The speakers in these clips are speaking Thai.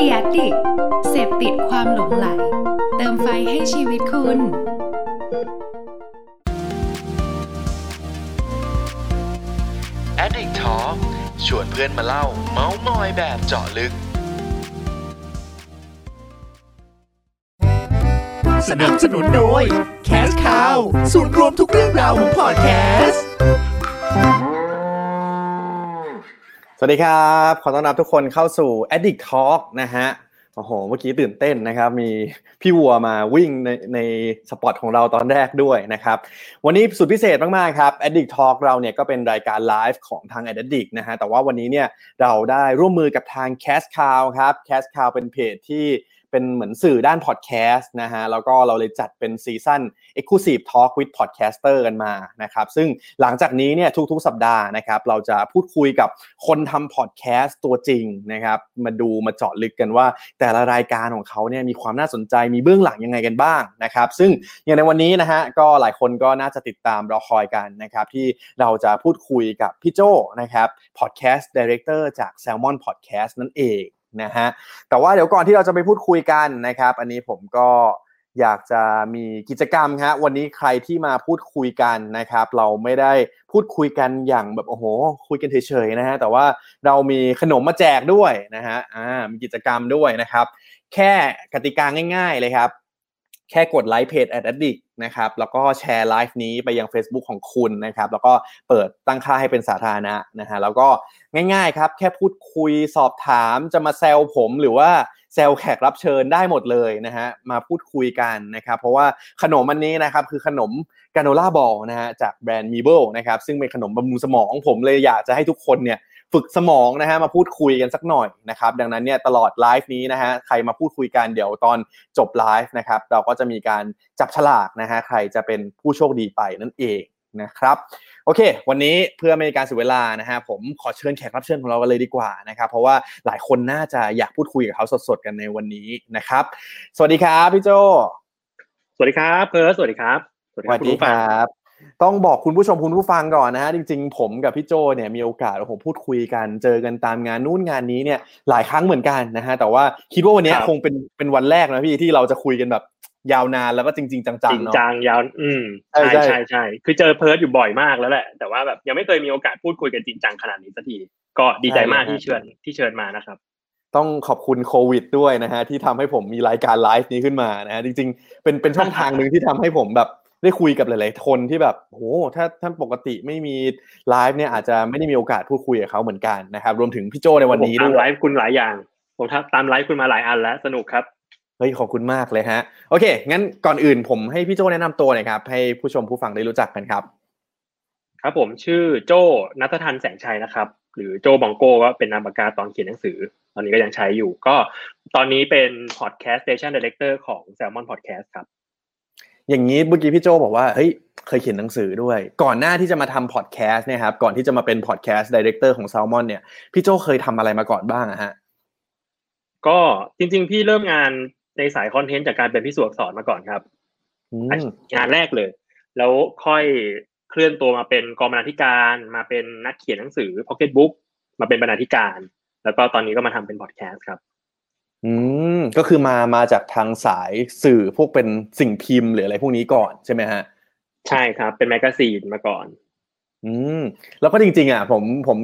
ดียดิเสพติดความหลงไหล เติมไฟให้ชีวิตคุณ Addict Talk ชวนเพื่อนมาเล่า เมาส์มอยแบบเจาะลึก สนับสนุนโดย Cash Cow ศูนย์รวมทุกเรื่องราวของพอดแคส สวัสดีครับ ขอต้อนรับทุกคนเข้าสู่ Addict Talk นะฮะโอ้โห เมื่อกี้ตื่นเต้นนะครับ มีพี่วัวมาวิ่งในใน spot ของเราตอนแรกด้วยนะครับ วันนี้สุดพิเศษมาก ๆ ครับ Addict Talk เราเนี่ยก็เป็นรายการไลฟ์ของทาง Addict นะฮะ แต่ว่าวันนี้เนี่ยเราได้ร่วมมือกับทาง Cast Cow ครับ Cast Cow เป็นเพจที่ เป็นเหมือนสื่อด้านพอดแคสต์นะฮะแล้วก็เราเลยจัดเป็นซีซั่น Exclusive Talk with Podcaster กันมานะครับซึ่งหลังจากนี้เนี่ยทุกๆ สัปดาห์นะครับเราจะพูดคุยกับคนทำพอดแคสต์ตัวจริงนะครับมาดูมาเจาะลึกกันว่า แต่ละรายการของเขาเนี่ยมีความน่าสนใจมีเบื้องหลังยังไงกันบ้างนะครับซึ่งอย่างในวันนี้นะฮะก็หลายคนก็น่าจะติดตามรอคอยกันนะครับที่เราจะพูดคุยกับพี่โจนะครับ Podcast Director จาก Salmon Podcast นั่นเอง นะฮะแต่ว่าเดี๋ยวก่อนที่เราจะไปพูดคุยกันนะครับ อันนี้ผมก็อยากจะมีกิจกรรมครับวันนี้ใครที่มาพูดคุยกันนะครับ เราไม่ได้พูดคุยกันอย่างแบบโอ้โห คุยกันเฉยๆนะฮะแต่ว่าเรามีขนมมาแจกด้วยนะฮะอ่ามีกิจกรรมด้วยนะครับ แค่กติกาง่าย ๆ เลยครับ แค่กดไลค์เพจ a d d i c t นะครับแล้วก็แชร์ไลฟ์นี้ไปยัง Facebook ของคุณนะครับแล้วก็เปิดตั้งค่าให้เป็นสาธารณะนะฮะแล้วก็ง่ายๆครับแค่พูดคุยสอบถามจะมาแซวผมหรือว่าแซวแขกรับเชิญได้หมดเลยนะฮะมาพูดคุยกันนะครับเพราะว่าขนมอันนี้นะครับคือขนม granola ball นะฮะจากแบรนด์มีเบิลนะครับซึ่งเป็นขนมบำรุงสมองผมเลยอยากจะให้ทุกคนเนี่ย ฝึกสมองนะฮะมาพูดคุยกันสักหน่อยนะครับดังนั้นเนี่ยตลอดไลฟ์นี้นะฮะใครมาพูดคุยกันเดี๋ยวตอนจบไลฟ์นะครับเราก็จะมีการจับฉลากนะฮะใครจะเป็นผู้โชคดีไปนั่นเองนะครับโอเค วันนี้เพื่อไม่ให้การเสียเวลานะฮะผมขอเชิญแขกรับเชิญของเรากันเลยดีกว่านะครับ เพราะว่าหลายคนน่าจะอยากพูดคุยกับเขาสดๆกันในวันนี้นะครับ สวัสดีครับพี่โจ สวัสดีครับเพิร์สสวัสดีครับสวัสดีครับ ต้องบอกคุณผู้ชมคุณผู้ฟังก่อนนะฮะจริง ๆ ผมกับพี่โจเนี่ยมีโอกาสผมพูดคุยกัน เจอกันตามงานนู่นงานนี้เนี่ยหลายครั้งเหมือนกันนะฮะแต่ว่าคิดว่าวันนี้คงเป็นเป็นวันแรกนะพี่ที่เราจะคุยกันแบบยาวนานแล้วก็จริงๆจังจริๆงเนาะจังยาว อืมใช่ใช่ใช่ใช่ใช่คือเจอเพิร์สอยู่บ่อยมากแล้วแหละ แต่ว่าแบบยังไม่เคยมีโอกาสพูดคุยกันจริงจังขนาดนี้สักทีก็ดีใจมากที่เชิญที่เชิญมานะครับต้องขอบคุณโควิดด้วยนะฮะที่ทำให้ผมมีรายการไลฟ์นี้ขึ้นมานะฮะจริง ๆ เป็นเป็นช่องทางหนึ่งที่ทำให้ผมแบบ ได้คุยกับหลาย ๆ คนที่แบบโหถ้าถ้าปกติไม่มีไลฟ์เนี่ยอาจจะไม่ได้มีโอกาสพูดคุยกับเขาเหมือนกันนะครับ รวมถึงพี่โจในวันนี้ผมด้ตามวยไลฟ์คุณหลายอย่าง ผมตามไลฟ์คุณมาหลายอันแล้วสนุกครับเฮ้ยขอบคุณมากเลยฮะ โอเค งั้นก่อนอื่นผมให้พี่โจแนะนำตัวหน่อยครับ ให้ผู้ชมผู้ฟังได้รู้จักกันครับ ครับผมชื่อโจนัททันแสงชัยนะครับ หรือโจบองโก้ก็เป็นนามปากกาตอนเขียนหนังสือ ตอนนี้ก็ยังใช้อยู่ ก็ตอนนี้เป็น podcast station director ของ Salmon Podcast ครับ อย่างนี้เมื่อกี้พี่โจบอกว่าเฮ้ยเคยเขียนหนังสือด้วย ก่อนหน้าที่จะมาทำพอดแคสต์เนี่ยครับก่อนที่จะมาเป็น podcast director ของ Salmon เนี่ยพี่โจเคยทำอะไรมาก่อนบ้างอะฮะก็จริง ๆ พี่เริ่มงานในสายคอนเทนต์จากการเป็นพิสูจน์อักษรมาก่อนครับอืมงานแรกเลย แล้วค่อยเคลื่อนตัวมาเป็นกองบรรณาธิการมาเป็นนักเขียนหนังสือ Pocket Book มาเป็นบรรณาธิการ แล้วก็ตอนนี้ก็มาทำเป็นพอดแคสต์ครับ อืม ก็คือมา มาจากทางสายสื่อพวกเป็นสิ่งพิมพ์หรืออะไรพวกนี้ก่อนใช่ไหมฮะ ใช่ครับ เป็นแมกกาซีนมาก่อน อืม แล้วก็จริง ๆ อะ ผมผม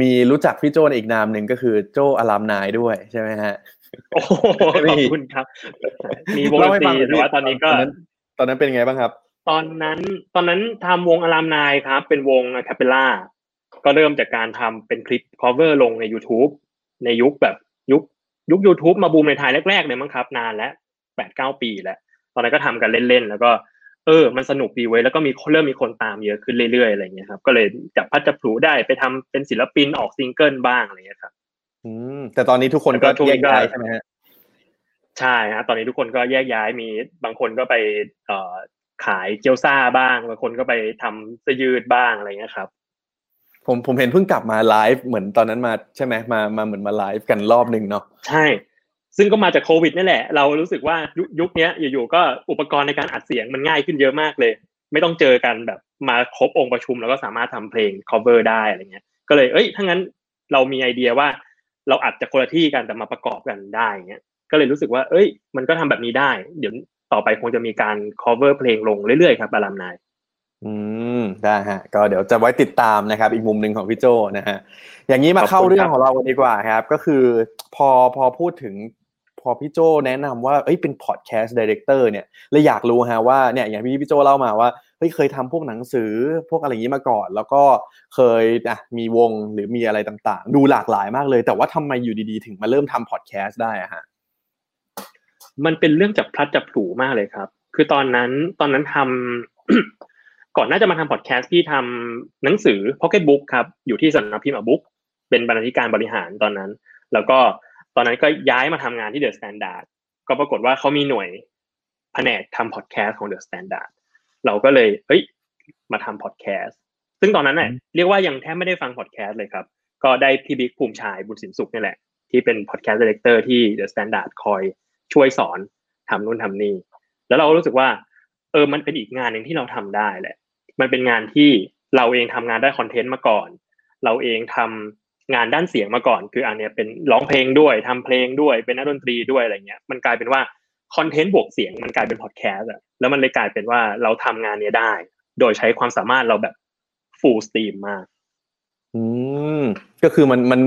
มีรู้จักพี่โจในอีกนามหนึ่งก็คือโจอารามนายด้วยใช่ไหมฮะ โอ้โหขอบคุณครับ มีวงดเล่านให้ตฟัรีงหยแต่ว่าตอนนี้ก็ตอนนั้นตอนนั้นเป็นไงบ้างครับ ตอนนั้น ตอนนั้นทำวงอารามนายครับ เป็นวงคาเปล่า ก็เริ่มจากการทำเป็นคลิป cover ลงใน YouTube ในยุคแบบยุค ยุค YouTube มาบูมในไทยแรกๆเลยมั้งครับ นานแล้วแปดเก้าปีแล้ว ตอนนั้นก็ทำกันเล่นๆ แล้วก็ เออ มันสนุกดีเว้ยแล้วก็มีเริ่มมีคนตามเยอะขึ้นเรื่อยๆอะไรเงี้ยครับ ก็เลยจับพัดจับผลูได้ไปทำเป็นศิลปินออกซิงเกิลบ้างอะไรเงี้ยครับ อืมแต่ตอนนี้ทุกคนก็แล้วก็ช่วงแยนี้กก็ย้ายใช่ไหมฮะใช่ฮะตอนนี้ทุกคนก็แยกย้ายมีบางคนก็ไปเอ่อขายเกี๊ยวซ่าบ้างบางคนก็ไปทำเสื้อยืดบ้างอะไรเงี้ยครับ ผมผมเห็นเพิ่งกลับมาไลฟ์เหมือนตอนนั้นมาใช่ไหมมามาเหมือนมาไลฟ์กันรอบหนึ่งเนาะใช่ ซึ่งก็มาจากโควิดนี่แหละ เรารู้สึกว่ายุคยุคนี้อยู่ๆก็อุปกรณ์ในการอัดเสียงมันง่ายขึ้นเยอะมากเลย ไม่ต้องเจอกันแบบมาครบองค์ประชุมแล้วก็สามารถทำเพลง cover ได้อะไรเงี้ย ก็เลยเอ้ยถ้างั้นเรามีไอเดียว่าเราอัดจากคนละที่กันแต่มาประกอบกันได้เงี้ยก็เลยรู้สึกว่า เอ้ย มันก็ทำแบบนี้ได้ เดี๋ยวต่อไปคงจะมีการ cover เพลงลงเรื่อยๆครับอารามนาย อืมได้ฮะ ก็เดี๋ยวจะไว้ติดตามนะครับ อีกมุมหนึ่งของพี่โจนะฮะอย่างนี้มาเข้าเรื่องของเรากันดีกว่าครับ ก็คือพอพอพูดถึงพอพี่โจแนะนำว่าเอ้ยเป็นพอดแคสต์ดีเรคเตอร์เนี่ยเลยอยากรู้ฮะว่าเนี่ยอย่างที่พี่โจเล่ามาว่าเฮ้ยเคยทำพวกหนังสือพวกอะไรอย่างนี้มาก่อน แล้วก็เคยอะมีวงหรือมีอะไรต่างๆ ดูหลากหลายมากเลย แต่ว่าทำไมอยู่ดีๆ ถึงมาเริ่มทำพอดแคสต์ได้อะฮะมันเป็นเรื่องจับพลัดจับผลูมากเลยครับ คือตอนนั้นตอนนั้นทำ ก่อนน่าจะมาทำพอดแคสต์ที่ทำหนังสือ Pocket Book ครับอยู่ที่สำนักพิมพ์ a book เป็นบรรณาธิการบริหารตอนนั้น แล้วก็ตอนนั้นก็ย้ายมาทำงานที่ The Standard ก็ปรากฏว่าเขามีหน่วยแผนกทำพอดแคสต์ของ The Standard เราก็เลยเฮ้ยมาทำพอดแคสต์ซึ่งตอนนั้นเนี่ยเรียกว่ายังแทบไม่ได้ฟังพอดแคสต์เลยครับ ก็ได้พี่บิ๊กภูมิชายบุญสินสุขนี่แหละ ที่เป็น podcast director ที่ The Standard คอยช่วยสอนทำนู่นทำนี่แล้วเราก็รู้สึกว่าเออมันเป็นอีกงานหนึ่งที่เราทำได้แหละ มันเป็นงานที่เราเองทำงานได้คอนเทนต์มาก่อน เราเองทำงานด้านเสียงมาก่อน คืออันเนี้ยเป็นร้องเพลงด้วยทำเพลงด้วยเป็นนักดนตรีด้วยอะไรเงี้ย มันกลายเป็นว่าคอนเทนต์บวกเสียงมันกลายเป็นพอดแคสต์อะแล้วมันเลยกลายเป็นว่าเราทำงานเนี้ยได้ โดยใช้ความสามารถเราแบบ full stream มาก อืมก็คือมันมัน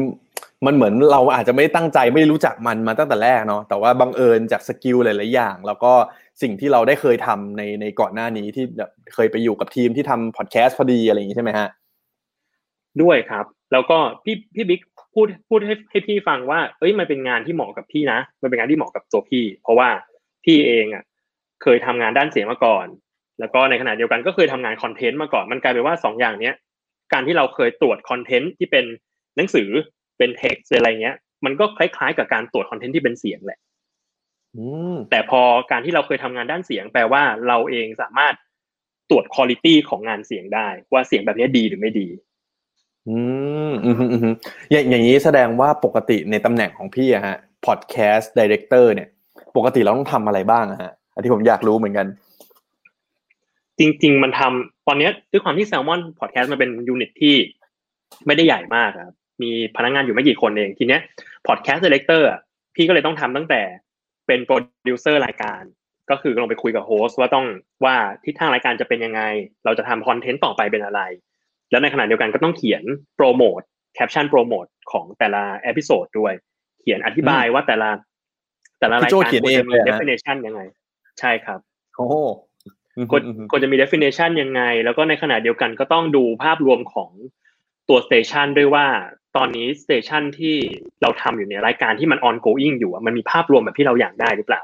มันเหมือนเราอาจจะไม่ตั้งใจไม่รู้จักมันมาตั้งแต่แรกเนาะแต่ว่าบังเอิญจาก skill หลาย ๆ อย่าง แล้วก็ สิ่งที่เราได้เคยทำในในก่อนหน้านี้ที่แบบเคยไปอยู่กับทีมที่ทำพอดแคสต์พอดีอะไรอย่างนี้ใช่ไหมฮะด้วยครับ แล้วก็พี่พี่บิ๊กพูดพูดให้ให้พี่ฟังว่า เอ้ยมันเป็นงานที่เหมาะกับพี่นะ มันเป็นงานที่เหมาะกับตัวพี่ เพราะว่าพี่เองอะ เคยทำงานด้านเสียงมาก่อน แล้วก็ในขณะเดียวกันก็เคยทำงานคอนเทนต์มาก่อนมันกลายเป็นว่าสองอย่างเนี้ย การที่เราเคยตรวจคอนเทนต์ที่เป็นหนังสือเป็นเท็กซ์อะไรเงี้ย มันก็คล้ายๆ กับการตรวจคอนเทนต์ที่เป็นเสียงแหละ แต่พอการที่เราเคยทำงานด้านเสียง แปลว่าเราเองสามารถตรวจคุณ i t y ของงานเสียงได้ ว่าเสียงแบบนี้ดีหรือไม่ดีอืมอืมอืมอืมอย่างอย่างนี้แสดงว่าปกติในตำแหน่งของพี่อะฮะpodcast director เนี่ย ปกติเราต้องทำอะไรบ้างอะฮะอันที่ผมอยากรู้เหมือนกัน จริง ๆ มันทำตอนเนี้ยด้วยความที่ Salmon Podcast มันเป็น unit ที่ไม่ได้ใหญ่มากครับมีพนักงานอยู่ไม่กี่คนเองทีเนี้ย podcast director พี่ก็เลยต้องทำตั้งแต่ เป็นโปรดิวเซอร์รายการ ก็คือลงไปคุยกับ host ว่าต้องว่าทิศทางรายการจะเป็นยังไง เราจะทำคอนเทนต์ต่อไปเป็นอะไร แล้วในขณะเดียวกันก็ต้องเขียนโปรโมทแคปชั่นโปรโมทของแต่ละ episode ด้วย เขียนอธิบายว่าแต่ละแต่ละรายพี่โจ้การเขียนควรเองจะเลมียเหรอฮะ definition ยังไง ใช่ครับโอ้โหอืมควรอืมอืมควรจะมี definition ยังไง แล้วก็ในขณะเดียวกันก็ต้องดูภาพรวมของตัว station ด้วยว่า ตอนนี้ station ที่เราทำอยู่เนี่ยรายการที่มัน ongoing อยู่อะมันมีภาพรวมแบบที่เราอยากได้หรือเปล่า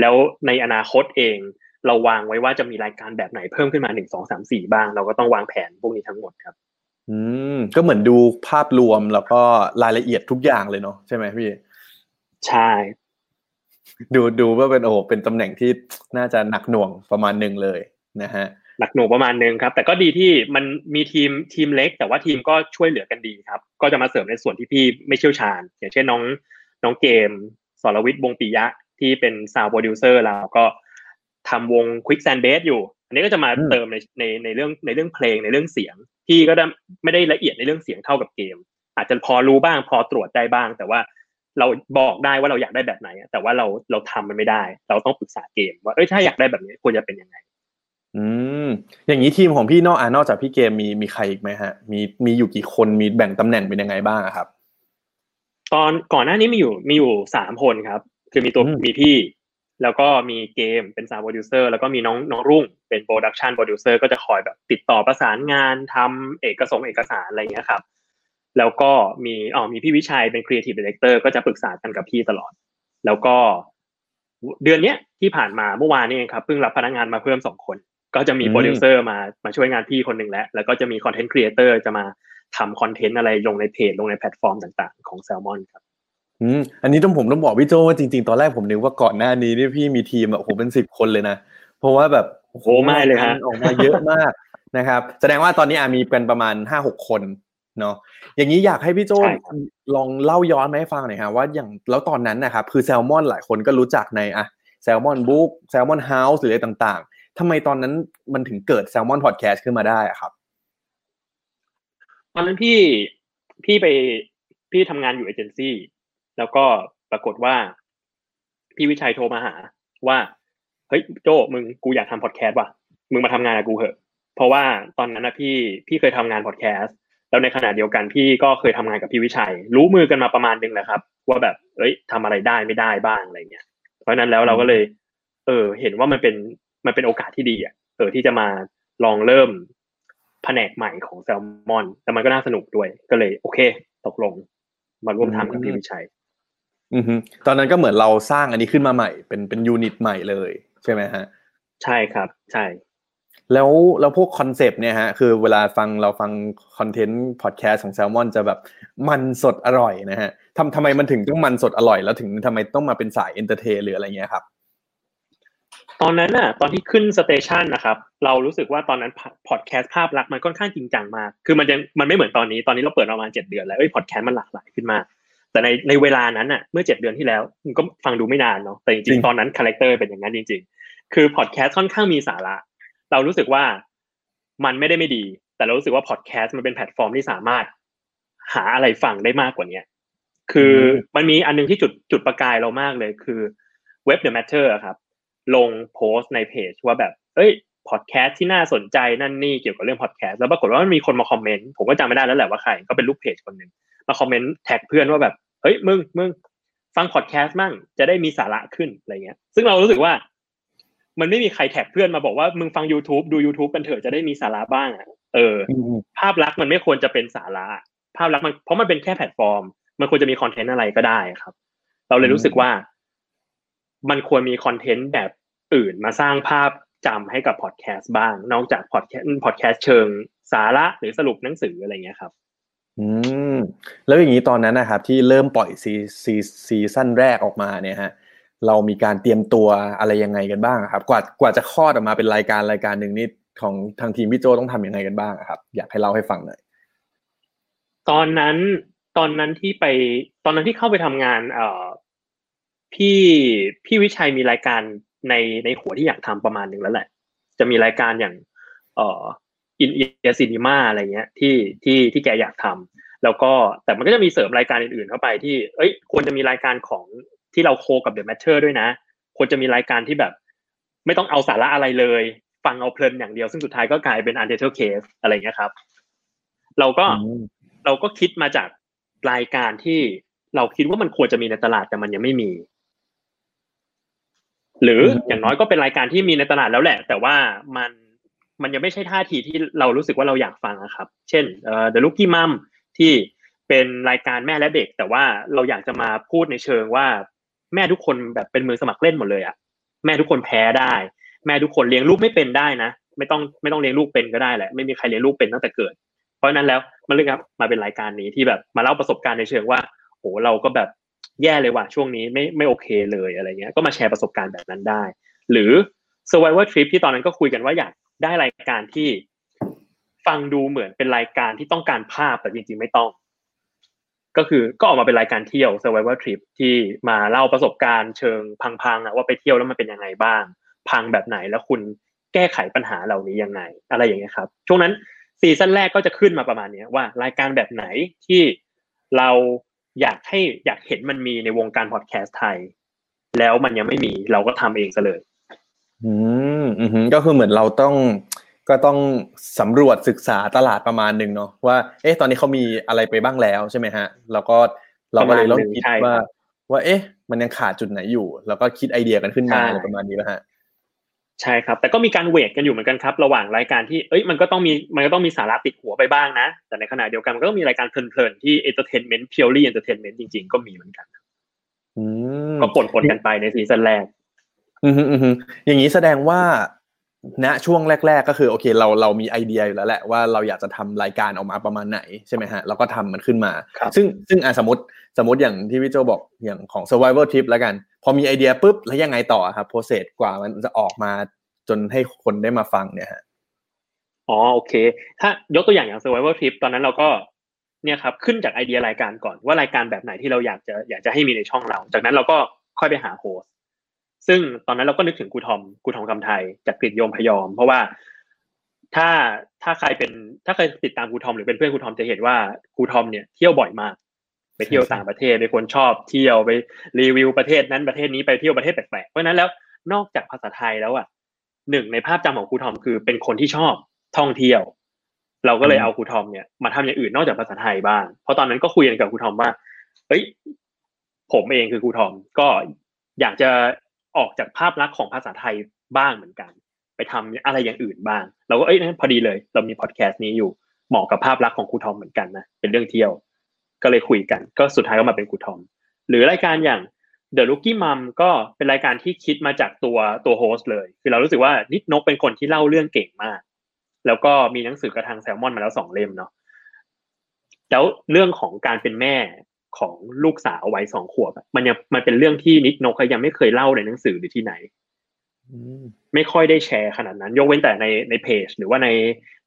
แล้วในอนาคตเองเราวางไว้ว่าจะมีรายการแบบไหนเพิ่มขึ้นมาหนึ่งสองสามสี่บ้าง เราก็ต้องวางแผนพวกนี้ทั้งหมดครับ อืมก็เหมือนดูภาพรวมแล้วก็รายละเอียดทุกอย่างเลยเนาะใช่ไหมพี่ใช่ดูดูว่าเป็นโอ้โหเป็นตำแหน่งที่น่าจะหนักหน่วงประมาณหนึ่งเลยนะฮะ หนักหน่วงประมาณนึงครับ แต่ก็ดีที่มันมีทีมทีมเล็ก แต่ว่าทีมก็ช่วยเหลือกันดีครับ ก็จะมาเสริมในส่วนที่พี่ไม่เชี่ยวชาญ อย่างเช่นน้องน้องเกมสรวิทย์วงปิยะที่เป็นซาวโปรดิวเซอร์เราก็ทำวง Quick Sand Bass อยู่ อันนี้ก็จะมาเติมในในในเรื่องในเรื่องเพลงในเรื่องเสียงพี่ก็ได้ไม่ได้ละเอียดในเรื่องเสียงเท่ากับเกม อาจจะพอรู้บ้างพอตรวจได้บ้าง แต่ว่าเราบอกได้ว่าเราอยากได้แบบไหน แต่ว่าเราเราทำมันไม่ได้ เราต้องปรึกษาเกม ว่าเอ้ยถ้าอยากได้แบบนี้ควรจะเป็นยังไง อืมอย่างนี้ทีมของพี่นอกอ่านอกจากพี่เกมมีมีใครอีกไหมฮะ มีมีอยู่กี่คนมีแบ่งตำแหน่งเป็นยังไงบ้างอะครับ ตอนก่อนหน้านี้มีอยู่มีอยู่สามคนครับ คือมีตัวอืมมีพี่ แล้วก็มีเกมเป็น sound producer แล้วก็มีน้องน้องรุ่งเป็น production producer ก็จะคอยแบบติดต่อประสานงานทำเอกสงเอกสารอะไรอย่างเงี้ยครับ แล้วก็มีอ๋อมีพี่วิชัยเป็น creative director ก็จะปรึกษากันกับพี่ตลอด แล้วก็เดือนเนี้ยที่ผ่านมาเมื่อวานนี่เองครับเพิ่งรับพนักงานมาเพิ่มสองคน ก็จะมีอืมโปรดิวเซอร์มามาช่วยงานพี่คนหนึ่งแล้ว แล้วก็จะมี content creator จะมาทำคอนเทนต์อะไรลงในเพจลงในแพลตฟอร์มต่างๆ ของแซลมอนครับอืมอันนี้ต้องผมต้องบอกพี่โจว่าจริงๆ ตอนแรกผมนึกว่าก่อนหน้านี้นี่พี่มีทีมแบบโอ้โหเป็นสิบคนเลยนะ เพราะว่าแบบโอ้โหไม่เลยฮะงานออกมาเยอะมากนะครับ แสดงว่าตอนนี้อามีกันประมาณห้าหกคนเนาะอย่างนี้อยากให้พี่โจใช่ครับลองเล่าย้อนมาให้ฟังหน่อยครับว่าอย่างแล้วตอนนั้นนะครับคือแซลมอนหลายคนก็รู้จักในอะ Salmon Books Salmon House หรืออะไรต่างๆ ทำไมตอนนั้นมันถึงเกิด Salmon Podcast ขึ้นมาได้อะครับ ตอนนั้นพี่พี่ไปพี่ทำงานอยู่เอเจนซี่แล้วก็ปรากฏว่า พี่วิชัยโทรมาหา ว่าเฮ้ยโจมึงกูอยากทำพอดแคสต์ว่ะมึงมาทำงานกับกูเหอะ เพราะว่าตอนนั้นนะพี่พี่เคยทำงานพอดแคสต์แล้วในขณะเดียวกันพี่ก็เคยทำงานกับพี่วิชัย รู้มือกันมาประมาณนึงแหละครับ ว่าแบบเอ้ยทำอะไรได้ไม่ได้บ้างอะไรเงี้ยเพราะนั้นแล้วเราก็เลย เออ เห็นว่ามันเป็น มันเป็นโอกาสที่ดีอะเออที่จะมาลองเริ่มแผนกใหม่ของแซลมอนแต่มันก็น่าสนุกด้วย ก็เลยโอเค ตกลง มาร่วมทำกับพี่วิชัยอือฮึตอนนั้นก็เหมือนเราสร้างอันนี้ขึ้นมาใหม่ เป็นเป็น unit ใหม่เลย ใช่ไหมฮะ ใช่ครับใช่ แล้วแล้วพวกคอนเซปต์เนี่ยฮะ คือเวลาฟังเราฟังคอนเทนต์พอดแคสต์ของแซลมอนจะแบบมันสดอร่อยนะฮะทำทำไมมันถึงต้องมันสดอร่อย แล้วถึงทำไมต้องมาเป็นสาย entertain หรืออะไรเงี้ยครับ ตอนนั้นน่ะ ตอนที่ขึ้น station นะครับ เรารู้สึกว่าตอนนั้นพอดแคสต์ภาพลักษณ์มันค่อนข้างจริงจังมาก คือมันยังมันไม่เหมือนตอนนี้ตอนนี้เราเปิดประมาณเจ็ดเดือนแล้วเอ้ยพอดแคสต์มันหลากหลายขึ้นมากแต่ในในเวลานั้นน่ะเมื่อเจ็ดเดือนที่แล้วมันก็ฟังดูไม่นานเนาะแต่จจริริงงๆตอนนั้นคาแรคเตอร์เป็นอย่างนั้นจริง ๆ คือพอดแคสต์ค่อนข้างมีสาระ เรารู้สึกว่ามันไม่ได้ไม่ดี แต่เรารู้สึกว่าพอดแคสต์มันเป็นแพลตฟอร์มที่สามารถ หาอะไรฟังได้มากกว่าเนี้ยคือมันมีอันนึงที่จุดจุดประกายเรามากเลยคือเว็บ The Matter อะครับ ลงโพสต์ในเพจว่าแบบเอ้ยพอดแคสต์ที่น่าสนใจนั่นนี่เกี่ยวกับเรื่องพอดแคสต์แล้วปรากฏว่ามันมีคนมาคอมเมนต์ผมก็จำไม่ได้แล้วแหละว่าใครก็เป็นลูกเพจคนหนึ่งมาคอมเมนต์แท็กเพื่อนว่าแบบเฮ้ยมึงมึงฟังพอดแคสต์มั่งจะได้มีสาระขึ้นอะไรเงี้ย ซึ่งเรารู้สึกว่า มันไม่มีใครแท็กเพื่อนมาบอกว่ามึงฟัง YouTube ดู YouTube กันเถอะจะได้มีสาระบ้างอะเออ ภาพลักษณ์มันไม่ควรจะเป็นสาระ ภาพลักษณ์มันเพราะมันเป็นแค่แพลตฟอร์ม มันควรจะมีคอนเทนต์อะไรก็ได้ครับ เราเลยรู้สึกว่า มันควรมีคอนเทนต์แบบ อื่นมาสร้างภาพจำให้กับพอดแคสต์บ้าง นอกจากพอดแคสต์พอดแคสต์เชิงสาระหรือสรุปหนังสืออะไรเงี้ยครับ อืมแล้วอย่างนี้ตอนนั้นนะครับ ที่เริ่มปล่อยซีซีซีซั่นแรกออกมาเนี่ยฮะเรามีการเตรียมตัวอะไรยังไงกันบ้างครับ กว่ากว่าจะคลอดออกมาเป็นรายการรายการหนึ่งนี่ของทางทีมพี่โจต้องทำยังไงกันบ้างครับ อยากให้เล่าให้ฟังหน่อยตอนนั้นตอนนั้นที่ไปตอนนั้นที่เข้าไปทำงาน เอ่อพี่พี่วิชัยมีรายการ ในในหัวที่อยากทำประมาณหนึ่งแล้วแหละ จะมีรายการอย่างเอ่ออินเอียซีนีมาอะไรเงี้ยที่ที่ที่แกอยากทำแล้วก็แต่มันก็จะมีเสริมรายการอื่นๆเข้าไปที่ เอ้ยควรจะมีรายการของที่เราโคกับ The Matter ด้วยนะ ควรจะมีรายการที่แบบ ไม่ต้องเอาสาระอะไรเลย ฟังเอาเพลินอย่างเดียว ซึ่งสุดท้ายก็กลายเป็น Untitled Case อะไรเงี้ยครับ เราก็อืมเราก็คิดมาจากรายการที่เราคิดว่ามันควรจะมีในตลาดแต่มันยังไม่มี หรืออย่างน้อยก็เป็นรายการที่มีในตลาดแล้วแหละ แต่ว่ามันมันยังไม่ใช่ท่าทีที่เรารู้สึกว่าเราอยากฟังอะครับ เช่นเอ่อ The Lucky Mom ที่เป็นรายการแม่และเด็ก แต่ว่าเราอยากจะมาพูดในเชิงว่า แม่ทุกคนแบบเป็นมือสมัครเล่นหมดเลยอะแม่ทุกคนแพ้ได้ แม่ทุกคนเลี้ยงลูกไม่เป็นได้นะ ไม่ต้องไม่ต้องเลี้ยงลูกเป็นก็ได้แหละ ไม่มีใครเลี้ยงลูกเป็นตั้งแต่เกิด เพราะฉะนั้นแล้วมันเลยครับมาเป็นรายการนี้ที่แบบมาเล่าประสบการณ์ในเชิงว่าโหเราก็แบบ แย่เลยว่ะช่วงนี้ไม่ไม่โอเคเลยอะไรเงี้ยก็มาแชร์ประสบการณ์แบบนั้นได้ หรือ survivor trip ที่ตอนนั้นก็คุยกันว่าอยากได้รายการที่ฟังดูเหมือนเป็นรายการที่ต้องการภาพแต่จริงๆไม่ต้อง ก็คือก็ออกมาเป็นรายการเที่ยว survivor trip ที่มาเล่าประสบการณ์เชิงพังๆอะว่าไปเที่ยวแล้วมันเป็นยังไงบ้าง พังแบบไหนแล้วคุณแก้ไขปัญหาเหล่านี้ยังไง อะไรอย่างเงี้ยครับ ช่วงนั้นซีซั่นแรกก็จะขึ้นมาประมาณนี้ว่ารายการแบบไหนที่เรา อยากให้อยากเห็นมันมีในวงการพอดแคสต์ไทย แล้วมันยังไม่มีเราก็ทำเองซะเลยอืมอืมก็คือเหมือนเราต้องก็ต้องสำรวจศึกษาตลาดประมาณหนึ่งเนาะว่า เอ๊ะ ตอนนี้เขามีอะไรไปบ้างแล้วใช่ไหมฮะ แล้วก็เราก็เลยต้องคิดประมาณหนึ่งใช่ว่าครับว่า เอ๊ะ มันยังขาดจุดไหนอยู่ แล้วก็คิดไอเดียกันขึ้นมาใช่อะไรประมาณนี้ป่ะฮะ ใช่ครับ แต่ก็มีการเวทกันอยู่เหมือนกันครับ ระหว่างรายการที่เอ้ยมันก็ต้องมีมันก็ต้องมีสาระติดหัวไปบ้างนะ แต่ในขณะเดียวกันมันก็ต้องมีรายการเพลินๆที่ entertainment purely entertainment จริงๆ ก็มีเหมือนกันอืมก็ปนๆกันไปในซีซั่นแรกอืมฮึอืมฮึอย่างนี้แสดงว่า ณช่วงแรก ๆ ก็คือโอเค เราเรามีไอเดียอยู่แล้วแหละว่าเราอยากจะทำรายการออกมาประมาณไหนใช่ไหมฮะแล้วก็ทำมันขึ้นมาครับซึ่งซึ่งอะสมมติสมมติอย่างที่พี่โจบอกอย่างของ survival trip แล้วกัน พอมีไอเดียปุ๊บแล้วยังไงต่อครับโปรเซสกว่ามันจะออกมาจนให้คนได้มาฟังเนี่ยฮะอ๋อโอเค ถ้ายกตัวอย่างอย่าง survival trip ตอนนั้นเราก็เนี่ยครับขึ้นจากไอเดียรายการก่อนว่ารายการแบบไหนที่เราอยากจะอยากจะให้มีในช่องเรา จากนั้นเราก็ค่อยไปหา host ซึ่งตอนนั้นเราก็นึกถึงครูทอมครูทอมคำไทยจากกลิ่นโยมพยอม เพราะว่าถ้าถ้าใครเป็นถ้าเคยติดตามครูทอมหรือเป็นเพื่อนครูทอมจะเห็นว่าครูทอมเนี่ยเที่ยวบ่อยมาก ไปเที่ยวต่างประเทศเป็นคนชอบเที่ยวไปรีวิวประเทศนั้นประเทศนี้ไปเที่ยวประเทศแปลกๆเพราะฉะนั้นแล้วนอกจากภาษาไทยแล้วอะหนึ่งในภาพจำของครูทอมคือเป็นคนที่ชอบท่องเที่ยว เราก็เลยเอาครูทอมเนี่ยมาทำอย่างอื่นนอกจากภาษาไทยบ้างเพราะตอนนั้นก็คุยกันกับครูทอมว่าเฮ้ยผมเองคือครูทอมก็อยากจะ ออกจากภาพลักษณ์ของภาษาไทยบ้างเหมือนกัน ไปทำอะไรอย่างอื่นบ้าง เราก็เอ้ยพอดีเลย เรามีพอดแคสต์นี้อยู่เหมาะกับภาพลักษณ์ของครูทอมเหมือนกันนะเป็นเรื่องเที่ยว ก็เลยคุยกัน ก็สุดท้ายก็มาเป็นครูทอม หรือรายการอย่าง The Rookie Mom ก็เป็นรายการที่คิดมาจากตัวตัว host เลย คือเรารู้สึกว่านิดนกเป็นคนที่เล่าเรื่องเก่งมาก แล้วก็มีหนังสือกับทางแซลมอนมาแล้วสองเล่มเนาะแล้วเรื่องของการเป็นแม่ ของลูกสาววัยสองขวบมันยังมันเป็นเรื่องที่นิดนกยังไม่เคยเล่าในหนังสือหรือที่ไหนไม่ค่อยได้แชร์ขนาดนั้น ยกเว้นแต่ในในเพจ หรือว่าใน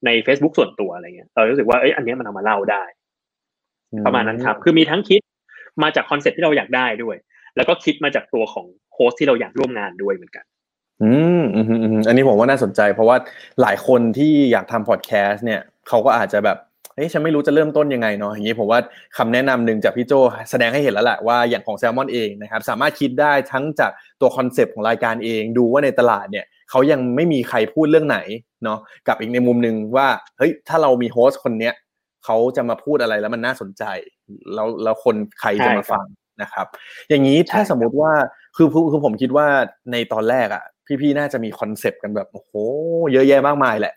ใน Facebook ส่วนตัวอะไรเงี้ยเรารู้สึกว่าเอ้ยอันนี้มันเอามาเล่าได้ ประมาณนั้นครับ คือมีทั้งคิดมาจากคอนเซ็ปที่เราอยากได้ด้วย แล้วก็คิดมาจากตัวของโฮสที่เราอยากร่วมงานด้วยเหมือนกัน อืมอืมอืมอันนี้ผมว่าน่าสนใจ เพราะว่าหลายคนที่อยากทำพอดแคสต์เนี่ยเขาก็อาจจะแบบเฮ้ยฉันไม่รู้จะเริ่มต้นยังไงเนาะอย่างนี้ผมว่าคำแนะนำหนึ่งจากพี่โจแสดงให้เห็นแล้วแหละว่าอย่างของแซลมอนเองนะครับสามารถคิดได้ทั้งจากตัวคอนเซปต์ของรายการเอง ดูว่าในตลาดเนี่ยเขายังไม่มีใครพูดเรื่องไหนเนาะกับอีกในมุมหนึ่งว่าเฮ้ยถ้าเรามี host คนเนี้ยเขาจะมาพูดอะไรแล้วมันน่าสนใจ แล้วแล้วคนใครจะมาฟังนะครับ อย่างนี้ถ้าสมมุติว่าคือคือผมคิดว่าในตอนแรกอะ พี่ๆน่าจะมีคอนเซปต์กันแบบโอ้โหเยอะแยะมากมายแหละ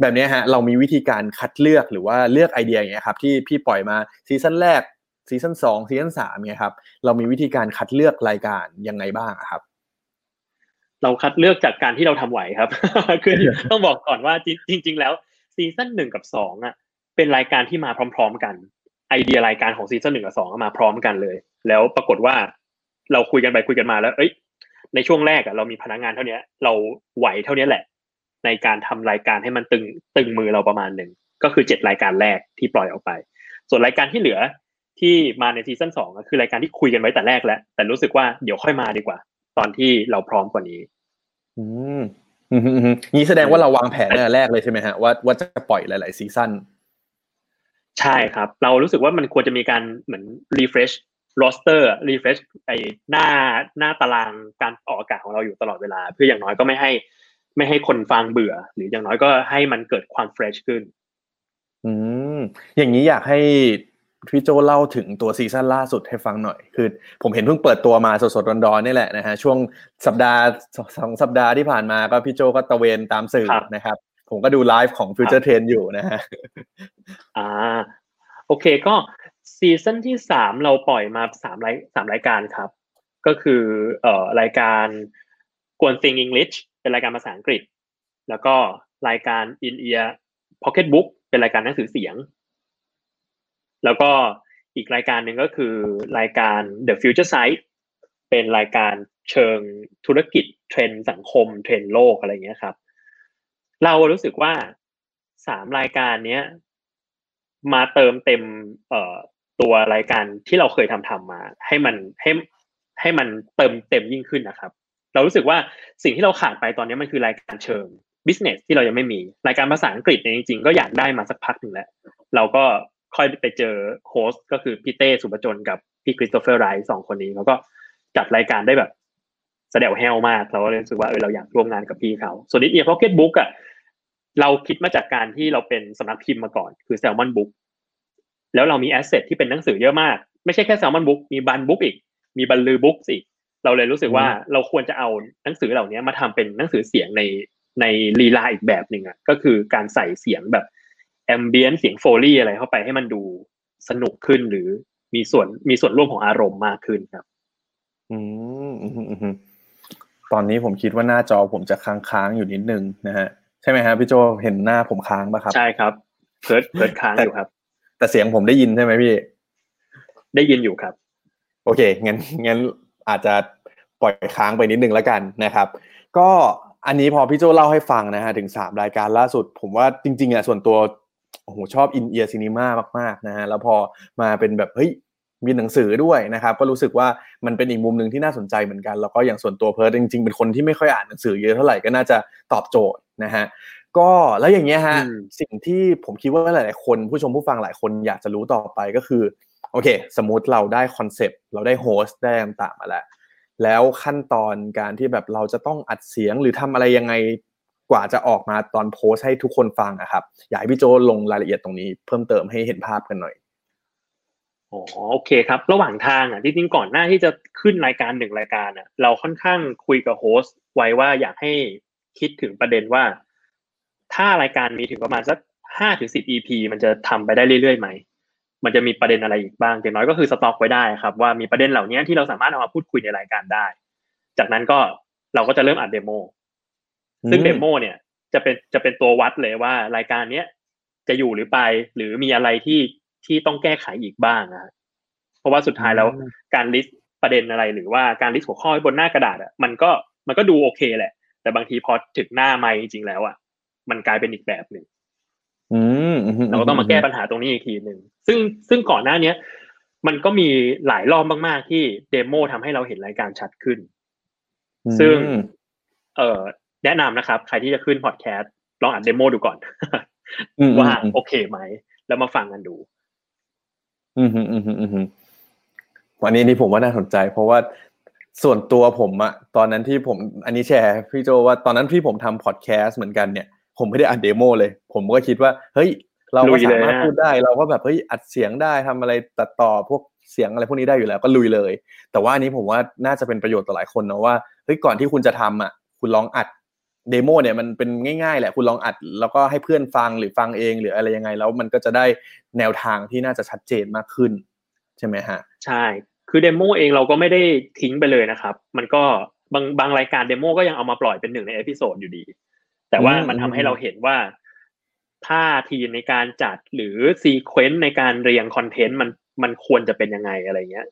แบบนี้ฮะเรามีวิธีการคัดเลือกหรือว่าเลือกไอเดียอย่างเงี้ยครับที่พี่ปล่อยมาซีซั่นแรกซีซั่นสองซีซั่นสามเนี่ยครับเรามีวิธีการคัดเลือกรายการยังไงบ้างครับ เราคัดเลือกจากการที่เราทำไหวครับคือต้องบอกก่อนว่าจริง ๆ แล้วซีซั่นหนึ่งกับสองอะเป็นรายการที่มาพร้อม ๆ กัน ไอเดียรายการของซีซั่นหนึ่งกับสองมาพร้อมกันเลย แล้วปรากฏว่าเราคุยกันไปคุยกันมาแล้ว เอ้ย ในช่วงแรกอะเรามีพนักงานเท่านี้เราไหวเท่านี้แหละ ในการทำรายการให้มันตึงตึงมือเราประมาณหนึ่งก็คือเจ็ดรายการแรกที่ปล่อยออกไป ส่วนรายการที่เหลือที่มาในซีซั่นสองก็คือรายการที่คุยกันไว้แต่แรกแล้ว แต่รู้สึกว่าเดี๋ยวค่อยมาดีกว่า ตอนที่เราพร้อมกว่านี้ อืมนี่แสดงว่าเราวางแผนในแรกเลยใช่ไหมฮะว่าว่าจะปล่อยหลาย ๆ ซีซั่นใช่ครับ เรารู้สึกว่ามันควรจะมีการเหมือน refresh roster refresh ไอหน้าหน้าตารางการออกอากาศของเราอยู่ตลอดเวลา เพื่ออย่างน้อยก็ไม่ให้ ไม่ให้คนฟังเบื่อ หรืออย่างน้อยก็ให้มันเกิดความ fresh ขึ้น อืมอย่างนี้อยากให้พี่โจเล่าถึงตัวซีซั่นล่าสุดให้ฟังหน่อย คือผมเห็นเพิ่งเปิดตัวมาสดๆร้อนๆนี่แหละนะฮะช่วงสัปดาห์สองสัปดาห์ที่ผ่านมาก็พี่โจก็ตะเวนตามสื่อนะครับ ผมก็ดูไลฟ์ของ Future Trend อยู่นะฮะอ่าโอเคก็ ซีซั่นที่สามเราปล่อยมาสามรายสามรายการครับ ก็คือเอ่อรายการกวนซิงอังกฤษเป็นรายการภาษาอังกฤษ แล้วก็รายการ In Ear Pocket Book เป็นรายการหนังสือเสียง แล้วก็อีกรายการหนึ่งก็คือรายการ The Future Site เป็นรายการเชิงธุรกิจเทรนด์สังคมเทรนด์โลกอะไรเงี้ยครับ เรารู้สึกว่าสามรายการเนี้ยมาเติมเต็มเอ่อ ตัวรายการที่เราเคยทำทำมา ให้มันให้ให้มันเติมเต็มยิ่งขึ้นนะครับ เรารู้สึกว่าสิ่งที่เราขาดไปตอนนี้มันคือรายการเชิง business ที่เรายังไม่มี รายการภาษาอังกฤษเนี่ยจริงๆก็อยากได้มาสักพักหนึ่งแล้ว เราก็ค่อยไปเจอ host ก็คือพี่เต้สุผจญกับพี่คริสโตเฟอร์ไรท์สองคนนี้เขาก็จัดรายการได้แบบแสดงแฮลมากเราก็รู้สึกว่าเออเราอยากร่วมงานกับพี่เขาส่วน In-Ear Pocketbook อะเราคิดมาจากการที่เราเป็นสำนักพิมพ์มาก่อน คือ Salmon Books แล้วเรามี asset ที่เป็นหนังสือเยอะมาก ไม่ใช่แค่ Salmon Books มี Bunbooks อีก มี Banlue Books อีก เราเลยรู้สึกว่าเราควรจะเอาหนังสือเหล่านี้มาทำเป็นหนังสือเสียงในในลีลาอีกแบบหนึ่งอะก็คือการใส่เสียงแบบambient เสียง foley อะไรเข้าไปให้มันดูสนุกขึ้นหรือมีส่วนมีส่วนร่วมของอารมณ์มากขึ้นครับ อืมอืมอืมตอนนี้ผมคิดว่าหน้าจอผมจะค้างๆอยู่นิดนึงนะฮะใช่ไหมฮะพี่โจเห็นหน้าผมค้างปะครับ ใช่ครับเพิร์ดเพิร์ดค้างอยู่ครับ แต่เสียงผมได้ยินใช่ไหมพี่ ได้ยินอยู่ครับ โอเคงั้นงั้นอาจจะปล่อยค้างไปนิดนึงแล้วกันนะครับ ก็อันนี้พอพี่โจเล่าให้ฟังนะฮะถึงสามรายการล่าสุด ผมว่าจริง ๆอะส่วนตัวโอ้โหชอบ In-Ear Cinema มากๆนะฮะแล้วพอมาเป็นแบบเฮ้ยมีหนังสือด้วยนะครับ ก็รู้สึกว่ามันเป็นอีกมุมหนึ่งที่น่าสนใจเหมือนกัน แล้วก็อย่างส่วนตัวเพิร์ดจริงๆ เป็นคนที่ไม่ค่อยอ่านหนังสือเยอะเท่าไหร่ก็น่าจะตอบโจทย์นะฮะ ก็แล้วอย่างเงี้ยฮะสิ่งที่ผมคิดว่าหลาย ๆ คนผู้ชมผู้ฟังหลายคนอยากจะรู้ต่อไปก็คือโอเค สมมุติเราได้คอนเซปต์เราได้ host ได้ต่างๆมาแล้วแล้วขั้นตอนการที่แบบเราจะต้องอัดเสียงหรือทำอะไรยังไงกว่าจะออกมาตอนโพสต์ให้ทุกคนฟังอะครับอยากให้พี่โจลงรายละเอียดตรงนี้ เพิ่มเติมให้เห็นภาพกันหน่อยอ๋อโอเคครับ ระหว่างทางอะจริงๆก่อนหน้าที่จะขึ้นรายการหนึ่งรายการอะ เราค่อนข้างคุยกับโฮสต์ไว้ว่าอยากให้คิดถึงประเด็นว่า ถ้ารายการมีถึงประมาณสักห้าถึงสิบ EP มันจะทำไปได้เรื่อยๆไหม มันจะมีประเด็นอะไรอีกบ้างอย่างน้อยก็คือสต็อกไว้ได้ครับว่ามีประเด็นเหล่านี้ที่เราสามารถเอามาพูดคุยในรายการได้ จากนั้นก็เราก็จะเริ่มอัดเดโมซึ่งอืมเดโมเนี่ยจะเป็นจะเป็นตัววัดเลยว่ารายการเนี้ยจะอยู่หรือไปหรือมีอะไรที่ที่ต้องแก้ไขอีกบ้างนะฮะเพราะว่าสุดท้ายแล้วการลิสต์ประเด็นอะไร หรือว่าการลิสต์หัวข้อไว้บนหน้ากระดาษอะมันก็มันก็ดูโอเคแหละ แต่บางทีพอถึงหน้าไมค์จริงๆแล้วอะ มันกลายเป็นอีกแบบหนึ่งอืมอืเราก็ต้องมาแก้ปัญหาตรงนี้อีกทีหนึ่งซึ่งซึ่งก่อนหน้าเนี้ย มันก็มีหลายรอบมาก ๆ ที่เดโมทำให้เราเห็นรายการชัดขึ้น ซึ่ง เอ่อแนะนำนะครับ ใครที่จะขึ้นพอดแคสต์ลองอัดเดโมดูก่อนอืมว่าอืมโอเคไหม แล้วมาฟังกันดูอืมอืมอืมอืมอืมวันนี้นี่ผมว่าน่าสนใจ เพราะว่าส่วนตัวผมอะตอนนั้นที่ผม อันนี้แชร์พี่โจว่าตอนนั้นที่ผมทำพอดแคสต์เหมือนกันเนี่ย ผมไม่ได้อัดเดโมเลย ผมก็คิดว่า เฮ้ย เราลุก็ยสาเลยมารถฮะพูดได้ เราก็แบบเฮ้ยอัดเสียงได้ทำอะไรตัดต่อพวกเสียงอะไรพวกนี้ได้อยู่แล้วก็ลุยเลย แต่ว่าอันนี้ผมว่าน่าจะเป็นประโยชน์ต่อหลายคนนะว่าเฮ้ยก่อนที่คุณจะทำอะคุณลองอัดเดโมเนี่ยมันเป็นง่ายๆแหละคุณลองอัดแล้วก็ให้เพื่อนฟังหรือฟังเองหรืออะไรยังไง แล้วมันก็จะได้แนวทางที่น่าจะชัดเจนมากขึ้น ใช่ไหมฮะ ใช่ คือ demo เองเราก็ไม่ได้ทิ้งไปเลยนะครับ มันก็บางบางรายการ demo ก็ยังเอามาปล่อยเป็นหนึ่งใน episode อยู่ดี แต่ว่าอืมมันทำให้เราเห็นว่าท่าทีในการจัดหรือ sequence ในการเรียงคอนเทนต์มันมันควรจะเป็นยังไงอะไรเงี้ย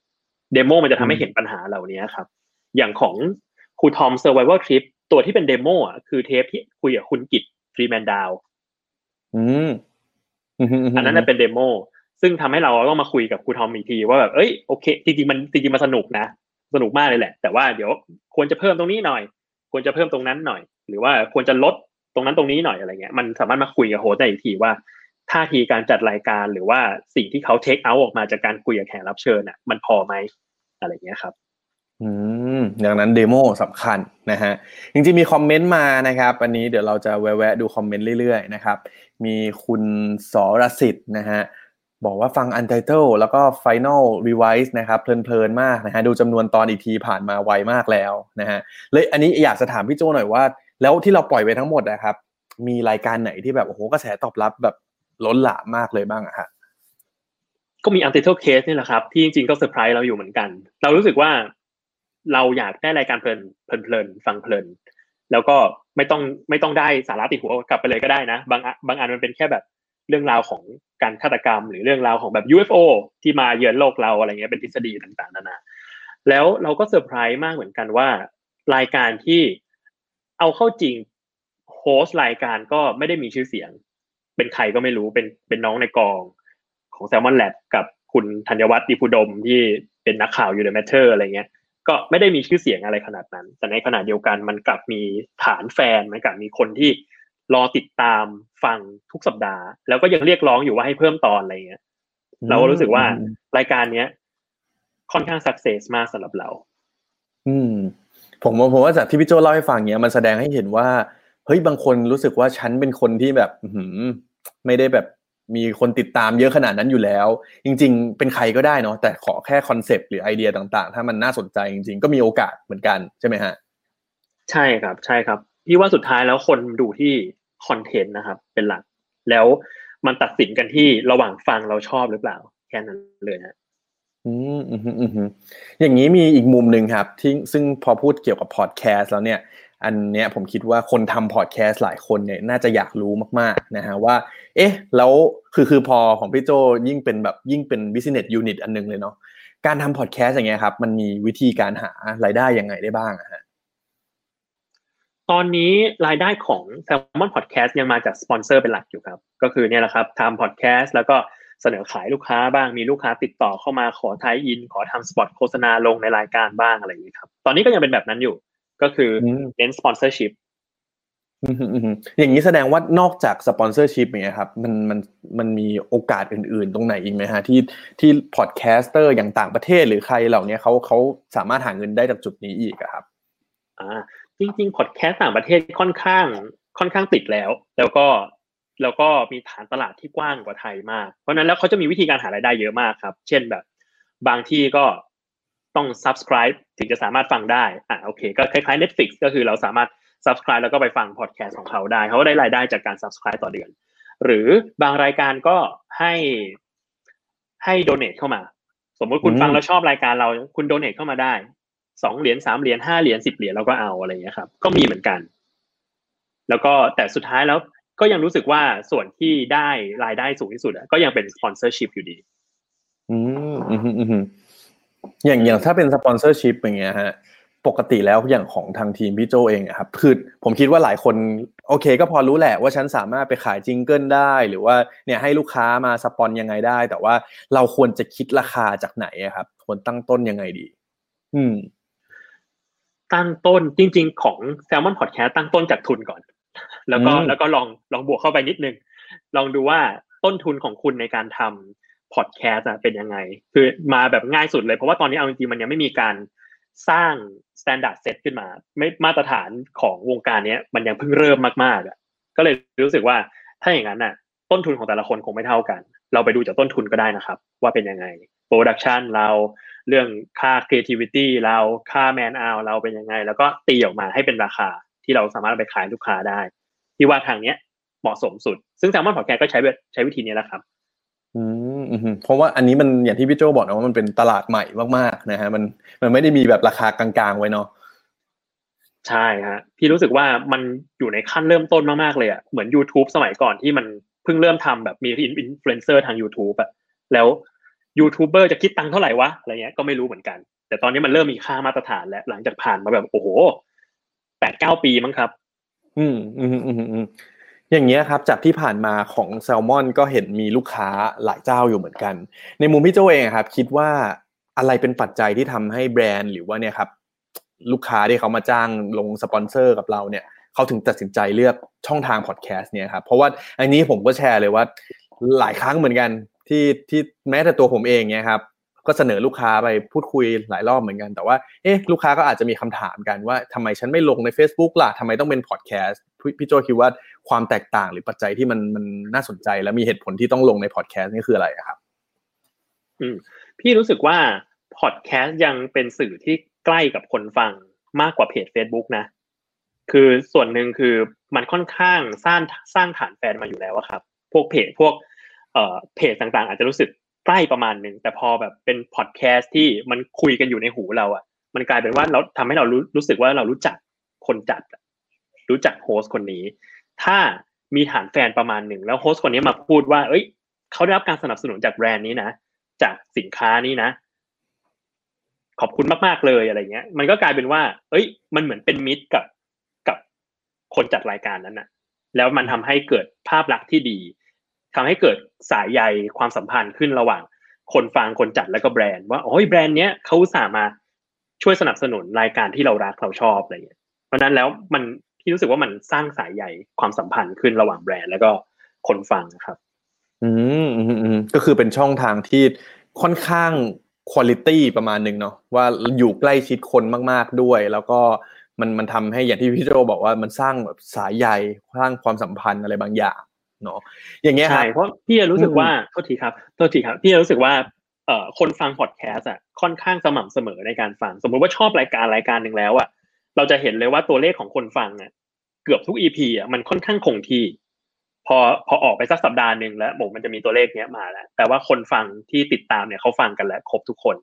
demo มันจะทำให้เห็นปัญหาเหล่านี้ครับ อย่างของครูทอม Survival Trip ตัวที่เป็น demo อะคือเทปที่คุยกับคุณกิตฟรีแมนดาวอืมอืมมมอันนั้นนะเป็น demo ซึ่งทำให้เราต้องมาคุยกับครูทอมอีกทีว่าแบบเอ้ยโอเคจริงๆมันจริงๆมันสนุกนะสนุกมากเลยแหละ แต่ว่าเดี๋ยวควรจะเพิ่มตรงนี้หน่อย ควรจะเพิ่มตรงนั้นหน่อย หรือว่าควรจะลด ตรงนั้นตรงนี้หน่อยอะไรเงี้ยมันสามารถมาคุยกับ host ได้อีกทีว่าท่าทีการจัดรายการหรือว่าสิ่งที่เขา take out ออกมาจากการคุยกับแขกรับเชิญอะมันพอไหมอะไรเงี้ยครับอืมดังนั้น demo สำคัญนะฮะจริงๆมีคอมเมนต์มานะครับอันนี้เดี๋ยวเราจะแวะๆดูคอมเมนต์เรื่อยๆนะครับมีคุณสรสิทธิ์นะฮะบอกว่าฟัง Untitled แล้วก็ Final Revise นะครับเพลินๆมากนะฮะดูจำนวนตอนอีกทีผ่านมาไวมากแล้วนะฮะเลยอันนี้อยากจะถามพี่โจหน่อยว่า แล้วที่เราปล่อยไปทั้งหมดนะครับ มีรายการไหนที่แบบโอ้โหกระแสตอบรับแบบล้นหลามมากเลยบ้างอะฮะก็มี Untitled Case นี่แหละครับ ที่จริงๆก็เซอร์ไพรส์เราอยู่เหมือนกัน เรารู้สึกว่าเราอยากได้รายการเพลินเพลินฟังเพลิน แล้วก็ไม่ต้องไม่ต้องได้สาระติดหัวกลับไปเลยก็ได้นะ บางบางอันมันเป็นแค่แบบเรื่องราวของการฆาตกรรม หรือเรื่องราวของแบบ UFO ที่มาเยือนโลกเราอะไรเงี้ยเป็นทฤษฎีต่างๆนานาแล้วเราก็เซอร์ไพรส์มากเหมือนกันว่า รายการที่ เอาเข้าจริงโฮสต์รายการก็ไม่ได้มีชื่อเสียง เป็นใครก็ไม่รู้เป็นเป็นน้องในกองของ Salmon Lab กับคุณธัญวัฒน์ดิพุดมที่เป็นนักข่าวอยู่ใน Matter อะไรเงี้ย ก็ไม่ได้มีชื่อเสียงอะไรขนาดนั้น แต่ในขณะเดียวกันมันกลับมีฐานแฟนมันกลับมีคนที่รอติดตามฟังทุกสัปดาห์ แล้วก็ยังเรียกร้องอยู่ว่าให้เพิ่มตอนอะไรเงี้ย เราก็รู้สึกว่ารายการเนี้ย ค่อนข้างสักเซสมากสำหรับเรา อืม ผมว่าผมว่าจากที่พี่โจเล่าให้ฟังเนี้ยมันแสดงให้เห็นว่าเฮ้ยบางคนรู้สึกว่าฉันเป็นคนที่แบบอื้อหือไม่ได้แบบมีคนติดตามเยอะขนาดนั้นอยู่แล้ว จริง ๆ เป็นใครก็ได้เนาะแต่ขอแค่คอนเซปต์หรือไอเดียต่าง ๆ ถ้ามันน่าสนใจจริง ๆ ก็มีโอกาสเหมือนกันใช่ไหมฮะใช่ครับ ใช่ครับพี่ว่าสุดท้ายแล้วคนดูที่คอนเทนต์นะครับ เป็นหลัก แล้วมันตัดสินกันที่ระหว่างฟังเราชอบหรือเปล่า แค่นั้นเลยฮะ อืมอืมอืมอย่างนี้มีอีกมุมหนึ่งครับ ที่ซึ่งพอพูดเกี่ยวกับพอดแคสต์แล้วเนี่ย อันเนี้ยผมคิดว่าคนทำพอดแคสต์หลายคนเนี่ยน่าจะอยากรู้มากๆนะฮะว่า เอ๊ะ แล้วคือคือพอของพี่โจยิ่งเป็นแบบยิ่งเป็น business unit อันหนึงเลยเนาะการทำพอดแคสต์อย่างเงี้ยครับ มันมีวิธีการหารายได้ยังไงได้บ้างอะฮะตอนนี้รายได้ของ Salmon Podcast ยังมาจากสปอนเซอร์เป็นหลักอยู่ครับ ก็คือเนี่ยแหละครับทำพอดแคสต์แล้วก็ เสนอขายลูกค้าบ้างมีลูกค้าติดต่อเข้ามาขอ tie-in ขอทำสปอตโฆษณาลงในรายการบ้างอะไรอย่างนี้ครับ ตอนนี้ก็ยังเป็นแบบนั้นอยู่ ก็คืออืมเน้น sponsorshipอืมอืมอืมอย่างนี้แสดงว่านอกจาก sponsorship อย่างเงี้ยครับมันมันมันมีโอกาสอื่นๆ ตรงไหนอีกไหมฮะที่ที่ podcaster อย่างต่างประเทศหรือใครเหล่านี้เขาเขาสามารถหาเงินได้จากจุดนี้อีกอะครับอ่าจริงๆพอดแคสต์ต่างประเทศค่อนข้างค่อนข้างติดแล้ว แล้วก็ แล้วก็มีฐานตลาดที่กว้างกว่าไทยมาก เพราะฉะนั้นแล้วเขาจะมีวิธีการหารายได้เยอะมากครับ เช่นแบบ บางที่ก็ต้อง subscribe ถึงจะสามารถฟังได้ อ่าโอเค ก็คล้ายๆ Netflix ก็คือเราสามารถ subscribe แล้วก็ไปฟังพอดแคสต์ของเขาได้ เขาก็ได้รายได้จากการ subscribe ต่อเดือน หรือบางรายการก็ให้ให้ donate เข้ามา สมมติคุณอืมฟังแล้วชอบรายการเรา คุณ donate เข้ามาได้ สองเหรียญสามเหรียญห้าเหรียญสิบเหรียญเราก็เอาอะไรอย่างเงี้ยครับ ก็มีเหมือนกัน แล้วก็แต่สุดท้ายแล้ว ก็ยังรู้สึกว่าส่วนที่ได้รายได้สูงที่สุดอะก็ยังเป็น sponsorship อยู่ดีอืมอืมอืมอืมอย่างอย่างถ้าเป็น sponsorship อย่างเงี้ยฮะปกติแล้วอย่างของทางทีมพี่โจเองอะครับคือผมคิดว่าหลายคนโอเค ก็พอรู้แหละว่าฉันสามารถไปขาย jingle ได้ หรือว่าเนี่ยให้ลูกค้ามา spon ยังไงได้ แต่ว่าเราควรจะคิดราคาจากไหนอะครับควรตั้งต้นยังไงดี อืม ตั้งต้นจริง ๆ ของ Salmon Podcast ตั้งต้นจากทุนก่อน แล้วก็อืมแล้วก็ลองลองบวกเข้าไปนิดนึง ลองดูว่าต้นทุนของคุณในการทำพอดแคสต์เป็นยังไง คือมาแบบง่ายสุดเลย เพราะว่าตอนนี้เอาจริงๆมันยังไม่มีการสร้าง standard set ขึ้นมา ไม่มาตรฐานของวงการเนี้ยมันยังเพิ่งเริ่มมากๆอะก็เลยรู้สึกว่าถ้าอย่างนั้นน่ะ ต้นทุนของแต่ละคนคงไม่เท่ากัน เราไปดูจากต้นทุนก็ได้นะครับ ว่าเป็นยังไง production เราเรื่องค่า creativity เราค่า man hour เราเป็นยังไง แล้วก็ตีออกมาให้เป็นราคาที่เราสามารถเอาไปขายลูกค้าได้ ที่ว่าทางเนี้ยเหมาะสมสุด ซึ่ง Salmon Podcast ก็ใช้แบบใช้วิธีนี้แหละครับอืมอืมเพราะว่าอันนี้มันอย่างที่พี่โจบอกนะว่ามันเป็นตลาดใหม่มากๆนะฮะมันมันไม่ได้มีแบบราคากลางๆไว้เนาะใช่ฮะพี่รู้สึกว่ามันอยู่ในขั้นเริ่มต้นมากๆเลยอะเหมือน YouTube สมัยก่อนที่มันเพิ่งเริ่มทำแบบมีอินฟลูเอนเซอร์ทาง YouTube อะแล้วยูทูบเบอร์จะคิดตังค์เท่าไหร่วะอะไรเงี้ยก็ไม่รู้เหมือนกัน แต่ตอนนี้มันเริ่มมีค่ามาตรฐานแล้วหลังจากผ่านมาแบบโอ้โหแปดเก้าปีมั้งครับ อืมอืมอืมอืมอย่างเงี้ยครับจากที่ผ่านมาของแซลมอนก็เห็นมีลูกค้าหลายเจ้าอยู่เหมือนกัน ในมุมพี่โจเองครับ คิดว่าอะไรเป็นปัจจัยที่ทำให้แบรนด์หรือว่าเนี่ยครับ ลูกค้าที่เขามาจ้างลงสปอนเซอร์กับเราเนี่ยเขาถึงตัดสินใจเลือกช่องทางพอดแคสต์เนี่ยครับเพราะว่าอันนี้ผมก็แชร์เลยว่าหลายครั้งเหมือนกันที่ที่แม้แต่ตัวผมเองเนี่ยครับ ก็เสนอลูกค้าไปพูดคุยหลายรอบเหมือนกัน แต่ว่าเอ๊ะลูกค้าก็อาจจะมีคำถามกันว่าทำไมฉันไม่ลงใน Facebook ล่ะทำไมต้องเป็นพอดแคสต์พี่โจคิดว่าความแตกต่างหรือปัจจัยที่มันมันน่าสนใจ และมีเหตุผลที่ต้องลงในพอดแคสต์นี่คืออะไระครับ อืมพี่รู้สึกว่าพอดแคสต์ยังเป็นสื่อที่ใกล้กับคนฟังมากกว่าเพจ Facebook นะ คือส่วนหนึ่งคือมันค่อนข้างสร้างสร้างฐานแฟนมาอยู่แล้วครับ พวกเพจพวกเอ่อเพจต่างๆ อาจจะรู้สึก ใกล้ประมาณหนึ่งแต่พอแบบเป็นพอดแคสต์ที่มันคุยกันอยู่ในหูเราอะมันกลายเป็นว่าเราทำให้เรารู้รู้สึกว่าเรารู้จักคนจัด รู้จักโฮสต์คนนี้ ถ้ามีฐานแฟนประมาณหนึ่งแล้วโฮสต์คนนี้มาพูดว่า เอ้ย เขาได้รับการสนับสนุนจากแบรนด์นี้นะจากสินค้านี้นะ ขอบคุณมากๆเลยอะไรเงี้ย มันก็กลายเป็นว่า เอ้ย มันเหมือนเป็นมิตรกับกับคนจัดรายการนั้นนะแล้วมันทำให้เกิดภาพลักษณ์ที่ดี ทำให้เกิดสายใยความสัมพันธ์ขึ้นระหว่าง คนฟังคนจัดแล้วก็แบรนด์ว่าโอ้ยแบรนด์เนี้ยเขาสามาช่วยสนับสนุนรายการที่เรารักเราชอบอะไรเงี้ยเพราะฉะนั้นแล้วมันพี่รู้สึกว่ามันสร้างสายใยความสัมพันธ์ขึ้นระหว่างแบรนด์แล้วก็คนฟังครับ อืมอืมอืมก็คือเป็นช่องทางที่ค่อนข้าง quality ประมาณหนึ่งเนาะว่าอยู่ใกล้ชิดคนมากๆด้วย แล้วก็มันมันทำให้อย่างที่พี่โจบอกว่ามันสร้างแบบสายใยสร้างความสัมพันธ์อะไรบางอย่าง เนาะอย่างเงี้ยคใช่รับเพราะพี่จะรู้สึกอืมว่าโทษทีครับโทษทีครับพี่จะรู้สึกว่าเอ่อคนฟังพอดแคสต์อะค่อนข้างสม่ำเสมอในการฟัง สมมุติว่าชอบรายการรายการหนึ่งแล้วอะเราจะเห็นเลยว่าตัวเลขของคนฟังอะเกือบทุก EP อะมันค่อนข้างคงที่ พอพอออกไปสักสัปดาห์หนึ่งแล้วบอกมันจะมีตัวเลขเนี้ยมาแล้ว แต่ว่าคนฟังที่ติดตามเนี่ยเขาฟังกันแล้วครบทุกคน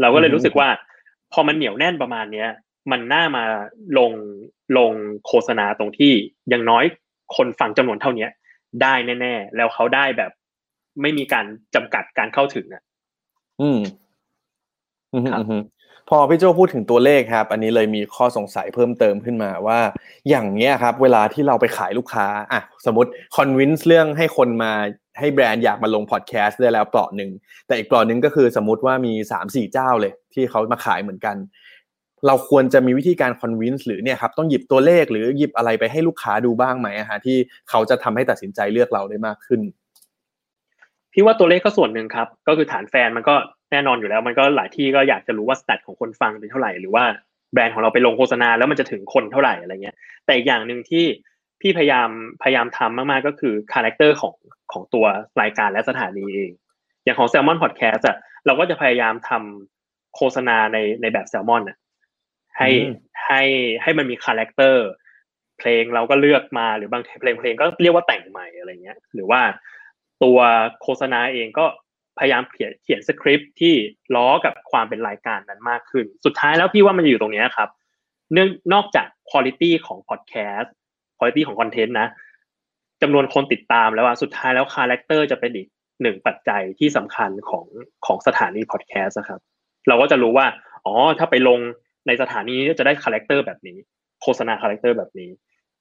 เราก็เลยรู้สึกว่า พอมันเหนียวแน่นประมาณเนี้ยมันน่ามาลงลงโฆษณาตรงที่อย่างน้อยคนฟังจำนวนเท่าเนี้ย ได้แน่ๆแล้วเขาได้แบบ ไม่มีการจำกัดการเข้าถึงอะ อืมอืมครับอืมพอพี่โจพูดถึงตัวเลขครับ อันนี้เลยมีข้อสงสัยเพิ่มเติมขึ้นมาว่า อย่างเงี้ยครับ เวลาที่เราไปขายลูกค้าอะสมมติ convince เรื่องให้คนมาให้แบรนด์อยากมาลงพอดแคสต์ได้แล้วเปลาะหนึ่งแต่อีกเปลาะหนึ่งก็คือสมมติว่ามีสามสี่เจ้าเลย ที่เขามาขายเหมือนกัน เราควรจะมีวิธีการ convince หรือเนี่ยครับต้องหยิบตัวเลขหรือหยิบอะไรไปให้ลูกค้าดูบ้างไหมฮะที่เขาจะทำให้ตัดสินใจเลือกเราได้มากขึ้นพี่ว่าตัวเลขก็ส่วนหนึ่งครับ ก็คือฐานแฟนมันก็แน่นอนอยู่แล้ว มันก็หลายที่ก็อยากจะรู้ว่า stat ของคนฟังเป็นเท่าไหร่หรือว่าแบรนด์ของเราไปลงโฆษณาแล้วมันจะถึงคนเท่าไหร่อะไรเงี้ย แต่อีกอย่างหนึ่งที่พี่พยายามพยายามทำมากๆก็คือ character ของของตัวรายการและสถานีเอง อย่างของ Salmon Podcast อะเราก็จะพยายามทำโฆษณาในในแบบแซลมอนอะ ให้อืมให้ให้มันมี character เพลงเราก็เลือกมาหรือบางเพลงเพลงก็เรียกว่าแต่งใหม่อะไรเงี้ย หรือว่าตัวโฆษณาเองก็พยายามเขียนเขียนสคริปต์ที่ล้อกับความเป็นรายการนั้นมากขึ้น สุดท้ายแล้วพี่ว่ามันจะอยู่ตรงเนี้ยครับ เนื่องนอกจากคุณภาพของพอดแคสต์คุณภาพของคอนเทนต์นะจำนวนคนติดตามแล้วว่าสุดท้ายแล้วคาแรคเตอร์จะเป็นอีกหนึ่งปัจจัยที่สำคัญของของสถานีพอดแคสต์นะครับ เราก็จะรู้ว่า อ๋อ ถ้าไปลง ในสถานีนี้จะได้คาแรคเตอร์แบบนี้ โฆษณาคาแรคเตอร์แบบนี้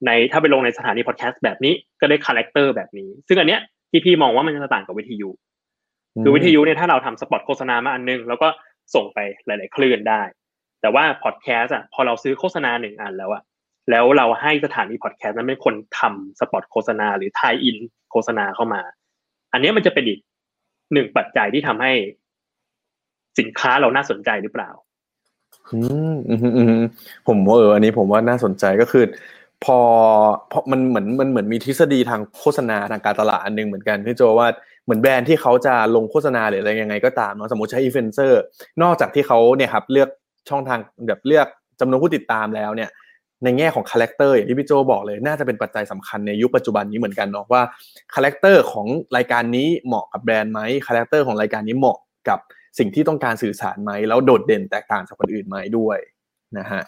ในถ้าไปลงในสถานีพอดแคสต์แบบนี้ก็ได้คาแรคเตอร์แบบนี้ ซึ่งอันเนี้ยที่พี่มองว่ามันจะต่างกับวิทยุคือวิทยุเนี่ยถ้าเราทำสปอตโฆษณามาอันนึง แล้วก็ส่งไปหลาย ๆ คลื่นได้ แต่ว่าพอดแคสต์อะพอเราซื้อโฆษณาหนึ่งอันแล้วอะแล้วเราให้สถานีพอดแคสต์นั้นเป็นคนทำสปอตโฆษณาหรือ tie-in โฆษณาเข้ามา อันเนี้ยมันจะเป็นอีกหนึ่งปัจจัยที่ทำให้สินค้าเราน่าสนใจหรือเปล่า อืมอืมผมว่าเอออันนี้ผมว่าน่าสนใจก็คือ พอพอมันเหมือนมันเหมือนมีทฤษฎีทางโฆษณาทางการตลาดอันหนึ่งเหมือนกันพี่โจว่าเหมือนแบรนด์ที่เขาจะลงโฆษณาหรืออะไรยังไงก็ตามเนาะสมมติใช้อินฟลูเอนเซอร์นอกจากที่เขาเนี่ยครับเลือกช่องทางแบบเลือกจำนวนผู้ติดตามแล้วเนี่ย ในแง่ของคาแรคเตอร์อย่างที่พี่โจบอกเลยน่าจะเป็นปัจจัยสำคัญในยุคปัจจุบันนี้เหมือนกันเนาะว่าคาแรคเตอร์ของรายการนี้เหมาะกับแบรนด์ไหมคาแรคเตอร์ของรายการนี้เหมาะกับ สิ่งที่ต้องการสื่อสารไหมแล้วโดดเด่นแตกต่างจากคนอื่นไหมด้วยนะฮะ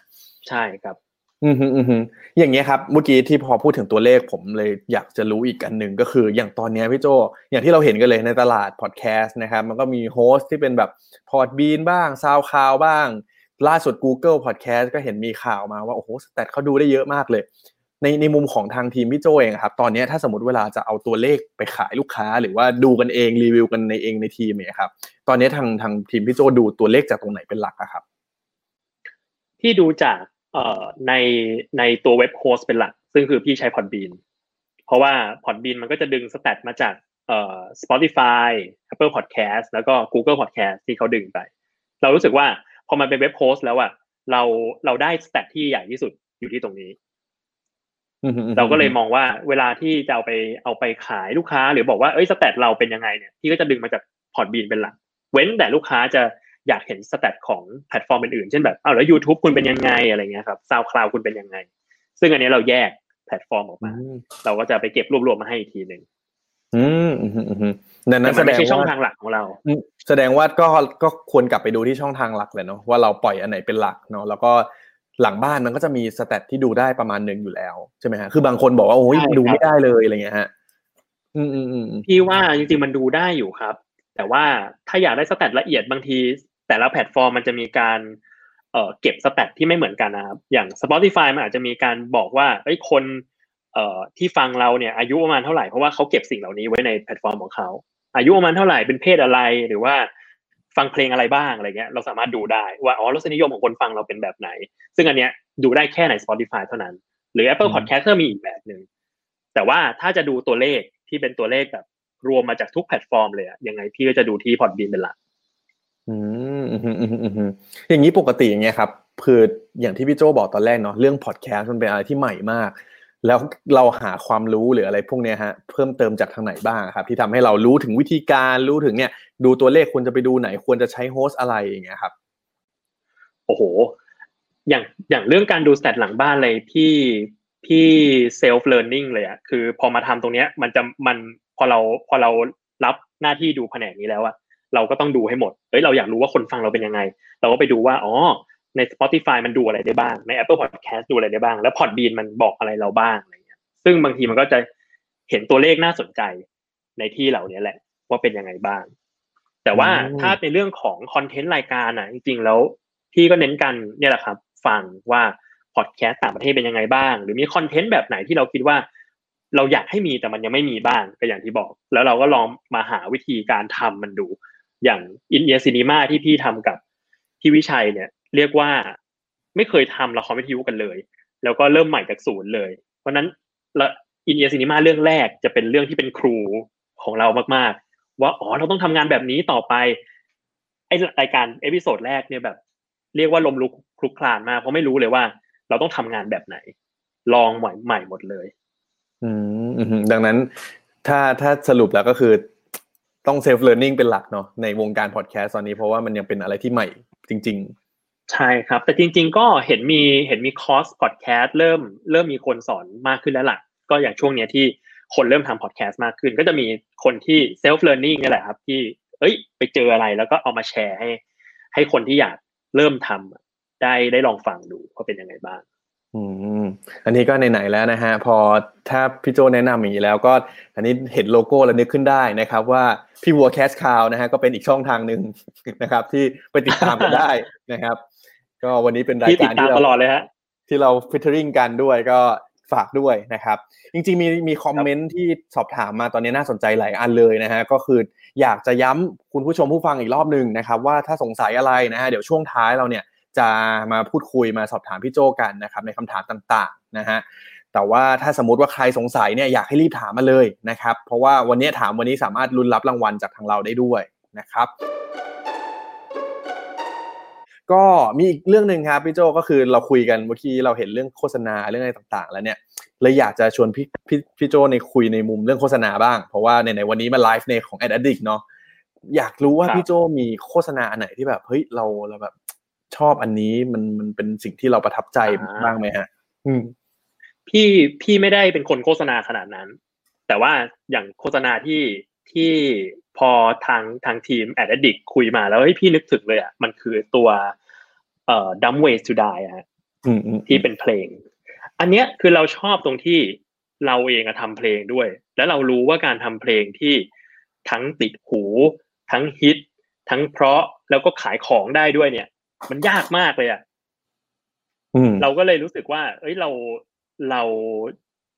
ใช่ครับ อืมฮึอืมฮึอย่างเงี้ยครับเมื่อกี้ที่พอพูดถึงตัวเลขผมเลยอยากจะรู้อีกอันหนึ่งก็คือ อย่างตอนเนี้ยพี่โจอย่างที่เราเห็นกันเลยในตลาดพอดแคสต์นะครับ มันก็มี host ที่เป็นแบบ Podbean บ้าง SoundCloud บ้างล่าสุด Google Podcast ก็เห็นมีข่าวมาว่า โอ้โห stat เขาดูได้เยอะมากเลย ในในมุมของทางทีมพี่โจเองครับตอนนี้ถ้าสมมติเวลาจะเอาตัวเลขไปขายลูกค้า หรือว่าดูกันเองรีวิวกันในเองในทีมเนี่ยครับตอนนี้ทางทางทีมพี่โจดูตัวเลขจากตรงไหนเป็นหลักอะครับ ที่ดูจากเอ่อในในตัวเว็บโฮสเป็นหลัก ซึ่งคือพี่ใช้ Podbean เพราะว่า Podbean มันก็จะดึงสแตทมาจากเอ่อ Spotify Apple Podcast แล้วก็ Google Podcast ที่เขาดึงไป เรารู้สึกว่าพอมันเป็นเว็บโฮสแล้วอะเราเราได้สแตทที่ใหญ่ที่สุดอยู่ที่ตรงนี้ เราก็เลยมองว่าเวลาที่จะเอาไปเอาไปขายลูกค้า หรือบอกว่าเอ้ย stat เราเป็นยังไงเนี่ยพี่ก็จะดึงมาจาก Podbean เป็นหลัก เว้นแต่ลูกค้าจะอยากเห็น stat ของแพลตฟอร์มอื่นๆเช่นแบบอ้าวแล้ว YouTube คุณเป็นยังไงอะไรเงี้ยครับ SoundCloud คุณเป็นยังไง ซึ่งอันนี้เราแยกแพลตฟอร์มออกมาอืมเราก็จะไปเก็บรวบรวมมาให้อีกทีหนึ่งอืมอืมอืมอืมดังนั้แต่นมัแสนดไม่งใช่ช่องว่าทางหลักของเราอืมแสดงว่าก็ก็ควรกลับไปดูที่ช่องทางหลักเลยเนาะว่าเราปล่อยอันไหนเป็นหลักเนาะแล้วก็ หลังบ้านมันก็จะมี stat ที่ดูได้ประมาณหนึ่งอยู่แล้วใช่ไหมฮะคือบางคนบอกว่าโอ้ยใช่ครับดูไม่ได้เลยอะไรเงี้ยฮะอืมอืมอืมอืมพี่ว่าจริงๆมันดูได้อยู่ครับ แต่ว่าถ้าอยากได้ stat ละเอียดบางที แต่ละแพลตฟอร์มมันจะมีการเอ่อเก็บ stat ที่ไม่เหมือนกันนะครับ อย่าง Spotify มันอาจจะมีการบอกว่าเอ้ยคนเอ่อที่ฟังเราเนี่ยอายุประมาณเท่าไหร่เพราะว่าเขาเก็บสิ่งเหล่านี้ไว้ในแพลตฟอร์มของเขาอายุประมาณเท่าไหร่เป็นเพศอะไรหรือว่า ฟังเพลงอะไรบ้างอะไรเงี้ยเราสามารถดูได้ว่าอ๋อรสนิยมของคนฟังเราเป็นแบบไหน ซึ่งอันเนี้ยดูได้แค่ใน Spotify เท่านั้น หรือ Apple Podcast ก็มีอีกแบบหนึ่งแต่ว่าถ้าจะดูตัวเลขที่เป็นตัวเลขแบบรวมมาจากทุกแพลตฟอร์มเลยอะยังไงพี่ก็จะดูที่พอดบีนเป็นหลักอืมอืมอืมอืมอืมอย่างนี้ปกติอย่างเงี้ยครับคืออย่างที่พี่โจบอกตอนแรกเนาะเรื่องพอดแคสต์มันเป็นอะไรที่ใหม่มาก แล้วเราหาความรู้หรืออะไรพวกนี้ฮะเพิ่มเติมจากทางไหนบ้างครับ ที่ทำให้เรารู้ถึงวิธีการรู้ถึงเนี่ย ดูตัวเลขควรจะไปดูไหนควรจะใช้โฮสอะไรอย่างเงี้ยครับโอ้โห อย่างอย่างเรื่องการดู stat หลังบ้านเลยพี่พี่ self-learning เลยอะคือพอมาทำตรงเนี้ยมันจะมันพอเราพอเรารับหน้าที่ดูแผนกนี้แล้วอะเราก็ต้องดูให้หมดเอ้ยเราอยากรู้ว่าคนฟังเราเป็นยังไง เราก็ไปดูว่าอ๋อ ใน Spotify มันดูอะไรได้บ้าง ใน Apple Podcast ดูอะไรได้บ้าง แล้ว Podbean มันบอกอะไรเราบ้างอะไรเงี้ยซึ่งบางทีมันก็จะเห็นตัวเลขน่าสนใจในที่เหล่านี้แหละ ว่าเป็นยังไงบ้าง แต่ว่าอืมถ้าในเรื่องของคอนเทนต์รายการอะ จริงๆแล้วพี่ก็เน้นกันเนี่ยแหละครับ ฟังว่าพอดแคสต์ต่างประเทศเป็นยังไงบ้าง หรือมีคอนเทนต์แบบไหนที่เราคิดว่า เราอยากให้มีแต่มันยังไม่มีบ้างก็อย่างที่บอก แล้วเราก็ลองมาหาวิธีการทำมันดู อย่าง In-Ear Cinema ที่พี่ทำกับพี่วิชัยเนี่ย เรียกว่าไม่เคยทำละครวิทยุกันเลย แล้วก็เริ่มใหม่จากศูนย์เลย เพราะฉะนั้นแหละ In-Ear Cinema เรื่องแรกจะเป็นเรื่องที่เป็นครูของเรามากๆ ว่าอ๋อเราต้องทำงานแบบนี้ต่อไปไอ้รายการ episode แรกเนี่ยแบบ เรียกว่าล้มลุกคลุกคลานมากเพราะไม่รู้เลยว่า เราต้องทำงานแบบไหน ลองใหม่ใหม่หมดเลย อืมดังนั้น ถ้าถ้าสรุปแล้วก็คือต้องเซลฟ์เ e ี r ร์ i ิ g เป็นหลักเนาะในวงการพอดแคสต์ตอนนี้เพราะว่ามันยังเป็นอะไรที่ใหม่จริง ใช่ครับ แต่จริง ๆ ก็เห็นมีเห็นมีคอร์สพอดแคสต์เริ่มเริ่มมีคนสอนมากขึ้นแล้วล่ะ ก็อย่างช่วงเนี้ยที่คนเริ่มทำพอดแคสต์มากขึ้น ก็จะมีคนที่เซลฟ์เ e ร์นนิ่งนี่แหละครับ ที่เอ้ย ไปเจออะไรแล้วก็เอามาแชร์ให้ ให้คนที่อยากเริ่มทำได้ได้ลองฟังดูว่าเป็นยังไงบ้าง อืม อันนี้ก็ไหนๆแล้วนะฮะ พอถ้าพี่โจแนะนำอย่างนี้แล้วก็ อันนี้เห็นโลโก้แล้วนึกขึ้นได้นะครับว่าพี่วัวแคสคาวนะฮะก็เป็นอีกช่องทางหนึ่งนะครับ ที่ไปติดตามกันได้นะครับ ก็วันนี้เป็นรายที่ติดการตามที่เราตลอดเลยฮะที่เราฟิชเชอริงกันด้วยก็ฝากด้วยนะครับ จริงๆมีมีคอมเมนต์ที่สอบถามมาตอนนี้น่าสนใจหลายอันเลยนะฮะก็คืออยากจะย้ำคุณผู้ชมผู้ฟังอีกรอบหนึ่งนะครับ ว่าถ้าสงสัยอะไรนะฮะเดี๋ยวช่วงท้ายเราเนี่ย จะมาพูดคุยมาสอบถามพี่โจกันนะครับในคำถามต่างๆนะฮะแต่ว่าถ้าสมมติว่าใครสงสัยเนี่ยอยากให้รีบถามมาเลยนะครับ เพราะว่าวันนี้ถามวันนี้สามารถลุ้นรับรางวัลจากทางเราได้ด้วยนะครับ ก็มีอีกเรื่องหนึ่งครับพี่โจก็คือเราคุยกันเมื่อกี้เราเห็นเรื่องโฆษณาเรื่องอะไรต่างๆ แล้วเนี่ยเลยอยากจะชวนพี่พี่พี่โจในคุยในมุมเรื่องโฆษณาบ้าง เพราะว่าในในวันนี้มาไลฟ์ในของ Ad Addict เนาะอยากรู้ว่าพี่โจมีโฆษณาอันไหนที่แบบเฮ้ยเราเราแบบ ชอบอันนี้มันมันเป็นสิ่งที่เราประทับใจบ้างไหมฮะ อืมพี่พี่ไม่ได้เป็นคนโฆษณาขนาดนั้น แต่ว่าอย่างโฆษณาที่ที่พอทางทางทีมแอดดิกคุยมาแล้วเฮ้ยพี่นึกถึงเลยอะมันคือตัวเอ่อ Dumb Ways to Die อะฮะอืมอืมที่เป็นเพลง อันเนี้ยคือเราชอบตรงที่เราเองอะทำเพลงด้วย แล้วเรารู้ว่าการทำเพลงที่ทั้งติดหู ทั้งฮิต ทั้งเพราะแล้วก็ขายของได้ด้วยเนี่ย มันยากมากเลยอะอืมเราก็เลยรู้สึกว่า เอ้ยเราเรา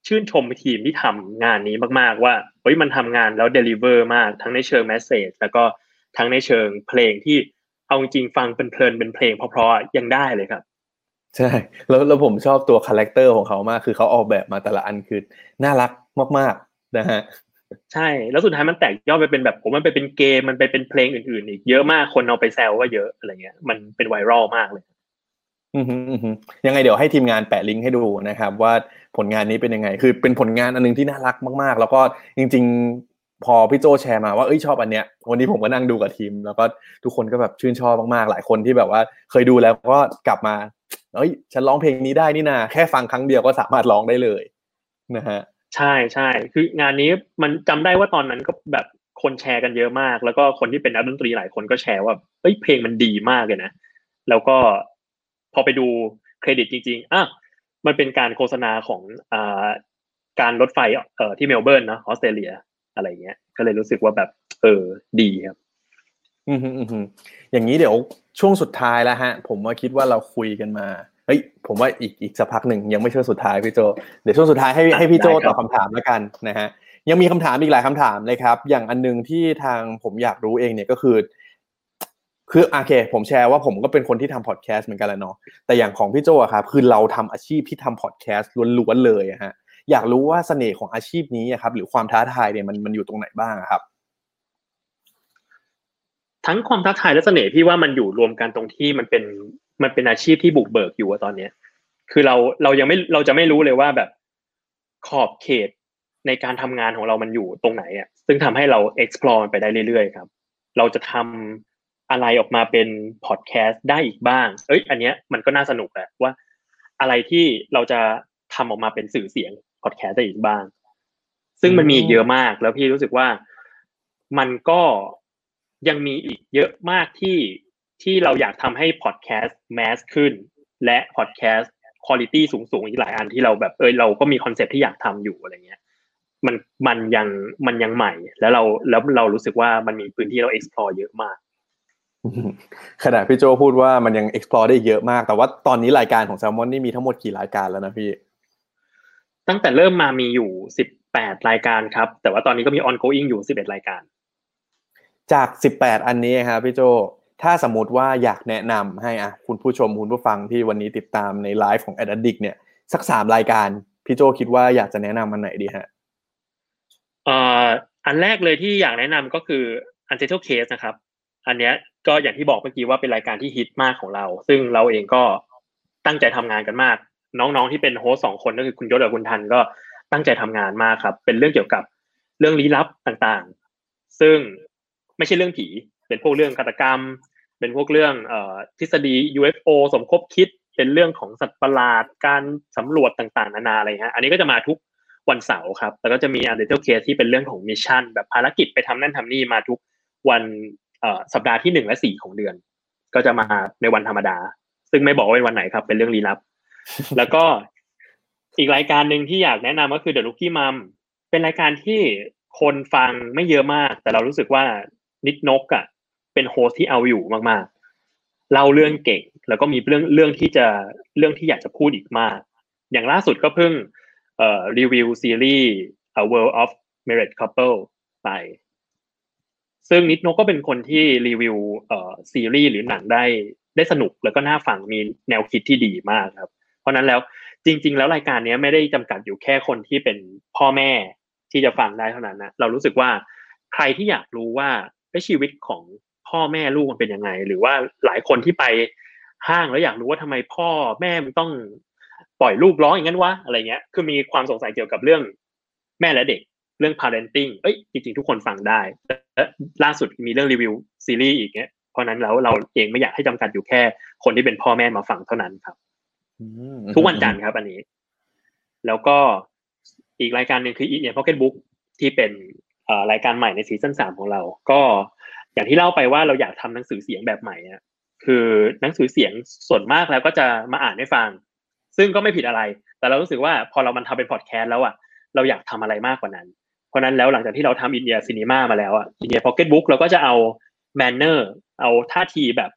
ชื่นชมทีมที่ทำงานนี้มากๆ ว่าเฮ้ยมันทำงานแล้ว deliver มาก ทั้งในเชิง message แล้วก็ทั้งในเชิงเพลงที่เอาจริงๆฟังเป็นเพลินเป็นเพลงเพราะๆยังได้เลยครับ ใช่ แล้วแล้วผมชอบตัวคาแรคเตอร์ของเขามาก คือเขาออกแบบมาแต่ละอันคือ น่ารักมาก ๆ นะฮะ ใช่ แล้วสุดท้ายมันแตกยอดไปเป็นแบบผมมันไปเป็นเกมมันไปเป็นเพลงอื่นๆอีกเยอะมากคนเอาไปแซวก็เยอะอะไรเงี้ย มันเป็นไวรัลมากเลยอือฮึยังไงเดี๋ยวให้ทีมงานแปะลิงก์ให้ดูนะครับ ว่าผลงานนี้เป็นยังไง คือเป็นผลงานอันนึงที่น่ารักมากๆ แล้วก็จริง ๆ พอพี่โจแชร์มาว่าเอ้ยชอบอันเนี้ยวันนี้ผมก็นั่งดูกับทีม แล้วก็ทุกคนก็แบบชื่นชอบมากๆ หลายคนที่แบบว่าเคยดูแล้วก็กลับมาเอ้ย ฉันร้องเพลงนี้ได้นี่นาแค่ฟังครั้งเดียวก็สามารถร้องได้เลยนะฮะ ใช่ใช่คืองานนี้มันจำได้ว่าตอนนั้นก็แบบคนแชร์กันเยอะมาก แล้วก็คนที่เป็นนักดนตรีหลายคนก็แชร์ว่าเอ้ยเพลงมันดีมากเลยนะ แล้วก็พอไปดูเครดิตจริง ๆอะมันเป็นการโฆษณาของอ่าการรถไฟเอ่อที่เมลเบิร์นเนะออสเตรเลียอะไรเงี้ย ก็เลยรู้สึกว่าแบบ เออดีครับอืมอืมอย่างนี้เดี๋ยวช่วงสุดท้ายแล้วฮะ ผมว่าคิดว่าเราคุยกันมา เฮ้ยผมว่าอีกอีกสักพักหนึ่งยังไม่ช่วงสุดท้ายพี่โจเดี๋ยวช่วงสุดท้ายให้ให้พี่โจได้ครับตอบคำถามแล้วกันนะฮะยังมีคำถามอีกหลายคำถามเลยครับ อย่างอันหนึงที่ทางผมอยากรู้เองเนี่ยก็คือ คือโอเค ผมแชร์ว่าผมก็เป็นคนที่ทำพอดแคสต์เหมือนกันแหละเนาะแต่อย่างของพี่โจอะครับคือเราทำอาชีพที่ทำพอดแคสต์ล้วนๆเลยอะฮะอยากรู้ว่าเสน่ห์ของอาชีพนี้อะครับ หรือความท้าทายเนี่ยมันมันอยู่ตรงไหนบ้างอะครับ ทั้งความท้าทายและเสน่ห์พี่ว่ามันอยู่รวมกันตรงที่มันเป็น มันเป็นอาชีพที่บุกเบิกอยู่ตอนเนี้ย คือเราเรายังไม่เราจะไม่รู้เลยว่าแบบขอบเขตในการทำงานของเรามันอยู่ตรงไหนอะ ซึ่งทำให้เรา explore มันไปได้เรื่อยๆครับ เราจะทำอะไรออกมาเป็นพอดแคสต์ได้อีกบ้าง เอ้ย อันเนี้ยมันก็น่าสนุกแหละว่า อะไรที่เราจะทำออกมาเป็นสื่อเสียงพอดแคสต์ได้อีกบ้าง ซึ่งมันมีเยอะมาก แล้วพี่รู้สึกว่ามันก็ยังมีอีกเยอะมากที่ ที่เราอยากทำให้พอดแคสต์ mass ขึ้น และพอดแคสต์คุณภาพสูงๆ อีกหลายอันที่เราแบบเออเราก็มีคอนเซ็ปต์ที่อยากทำอยู่อะไรเงี้ยมันมันยังมันยังใหม่ แล้วเราแล้วเรารู้สึกว่ามันมีพื้นที่เรา explore เยอะมากขณะพี่โจพูดว่ามันยัง explore ได้อีกเยอะมาก แต่ว่าตอนนี้รายการของ Salmon นี่มีทั้งหมดกี่รายการแล้วนะพี่ ตั้งแต่เริ่มมามีอยู่สิบแปดรายการครับ แต่ว่าตอนนี้ก็มี ongoing อยู่สิบเอ็ดรายการ จาก18อันนี้ครับพี่โจ ถ้าสมมติว่าอยากแนะนำให้อะคุณผู้ชมคุณผู้ฟังที่วันนี้ติดตามในไลฟ์ของ a d d i c t เนี่ยสักสามรายการ พี่โจคิดว่าอยากจะแนะนำมันไหนดีฮะอันแรกเลยที่อยากแนะนำก็คือ Untitled Case นะครับ อันเนี้ยก็อย่างที่บอกเมื่อกี้ว่าเป็นรายการที่ฮิตมากของเรา ซึ่งเราเองก็ตั้งใจทำงานกันมาก น้องๆที่เป็นโฮสสองคนก็คือคุณยศกับคุณทันก็ตั้งใจทำงานมากครับ เป็นเรื่องเกี่ยวกับเรื่องลี้ลับต่างๆ ซึ่งไม่ใช่เรื่องผี เป็นพวกเรื่องฆาตกรรม เป็นพวกเรื่องอทฤษฎี UFO สมคบคิดเป็นเรื่องของสัตว์ประหลาดการสำรวจต่างๆ นานาอะไรฮะอันนี้ก็จะมาทุกวันเสาร์ครับ แล้วก็จะมี u n d e r t a l e Case ที่เป็นเรื่องของ mission แบบภารกิจไปทำนั่นทำนี่มาทุกวันสัปดาห์ที่หนึ่งและสี่ของเดือน ก็จะมาในวันธรรมดา ซึ่งไม่บอกว่าเป็นวันไหนครับ เป็นเรื่องลี้ลับ แล้วก็อีกรายการหนึ่งที่อยากแนะนำก็คือ The Rookie Mom เป็นรายการที่คนฟังไม่เยอะมาก แต่เรารู้สึกว่านิดนกอะ เป็นโฮสที่เอาอยู่มากๆเล่าเรื่องเก่ง แล้วก็มีเรื่องเรื่องที่จะเรื่องที่อยากจะพูดอีกมาก อย่างล่าสุดก็เพิ่งเอ่อรีวิวซีรีส์ A World of Married Couple ไป ซึ่งนิดนกก็เป็นคนที่รีวิวเอ่อซีรีส์หรือหนังได้ได้สนุกแล้วก็น่าฟังมีแนวคิดที่ดีมากครับ เพราะนั้นแล้วจริง ๆ แล้วรายการนี้ไม่ได้จำกัดอยู่แค่คนที่เป็นพ่อแม่ที่จะฟังได้เท่านั้นนะเรารู้สึกว่าใครที่อยากรู้ว่าชีวิตของ พ่อแม่ลูกมันเป็นยังไง หรือว่าหลายคนที่ไปห้างแล้วอยากรู้ว่าทำไมพ่อแม่มันต้องปล่อยลูกร้องอย่างนั้นวะอะไรเงี้ย คือมีความสงสัยเกี่ยวกับเรื่องแม่และเด็ก เรื่อง parenting เอ้ยจริงๆทุกคนฟังได้และล่าสุดมีเรื่องรีวิวซีรีส์อีกเนี้ยเพราะนั้นแล้วเราเองไม่อยากให้จำกัดอยู่แค่ คนที่เป็นพ่อแม่มาฟังเท่านั้นครับทุกวันจันทร์ครับ อันนี้ แล้วก็อีกรายการหนึ่งคือ e ี Pocket Book ที่เป็นรายการใหม่ในซีซั่นสามของเรา ก็ อย่างที่เล่าไปว่าเราอยากทำหนังสือเสียงแบบใหม่อะคือหนังสือเสียงส่วนมากแล้วก็จะมาอ่านให้ฟัง ซึ่งก็ไม่ผิดอะไร แต่เรารู้สึกว่าพอเรามันทำเป็นพอดแคสต์แล้วอะเราอยากทำอะไรมากกว่านั้น เพราะนั้นแล้วหลังจากที่เราทำอินเดียซีนีมามาแล้วอะอินเดียพ็อกเก็ตบุ๊กเราก็จะเอา manner เอาท่าทีแบบ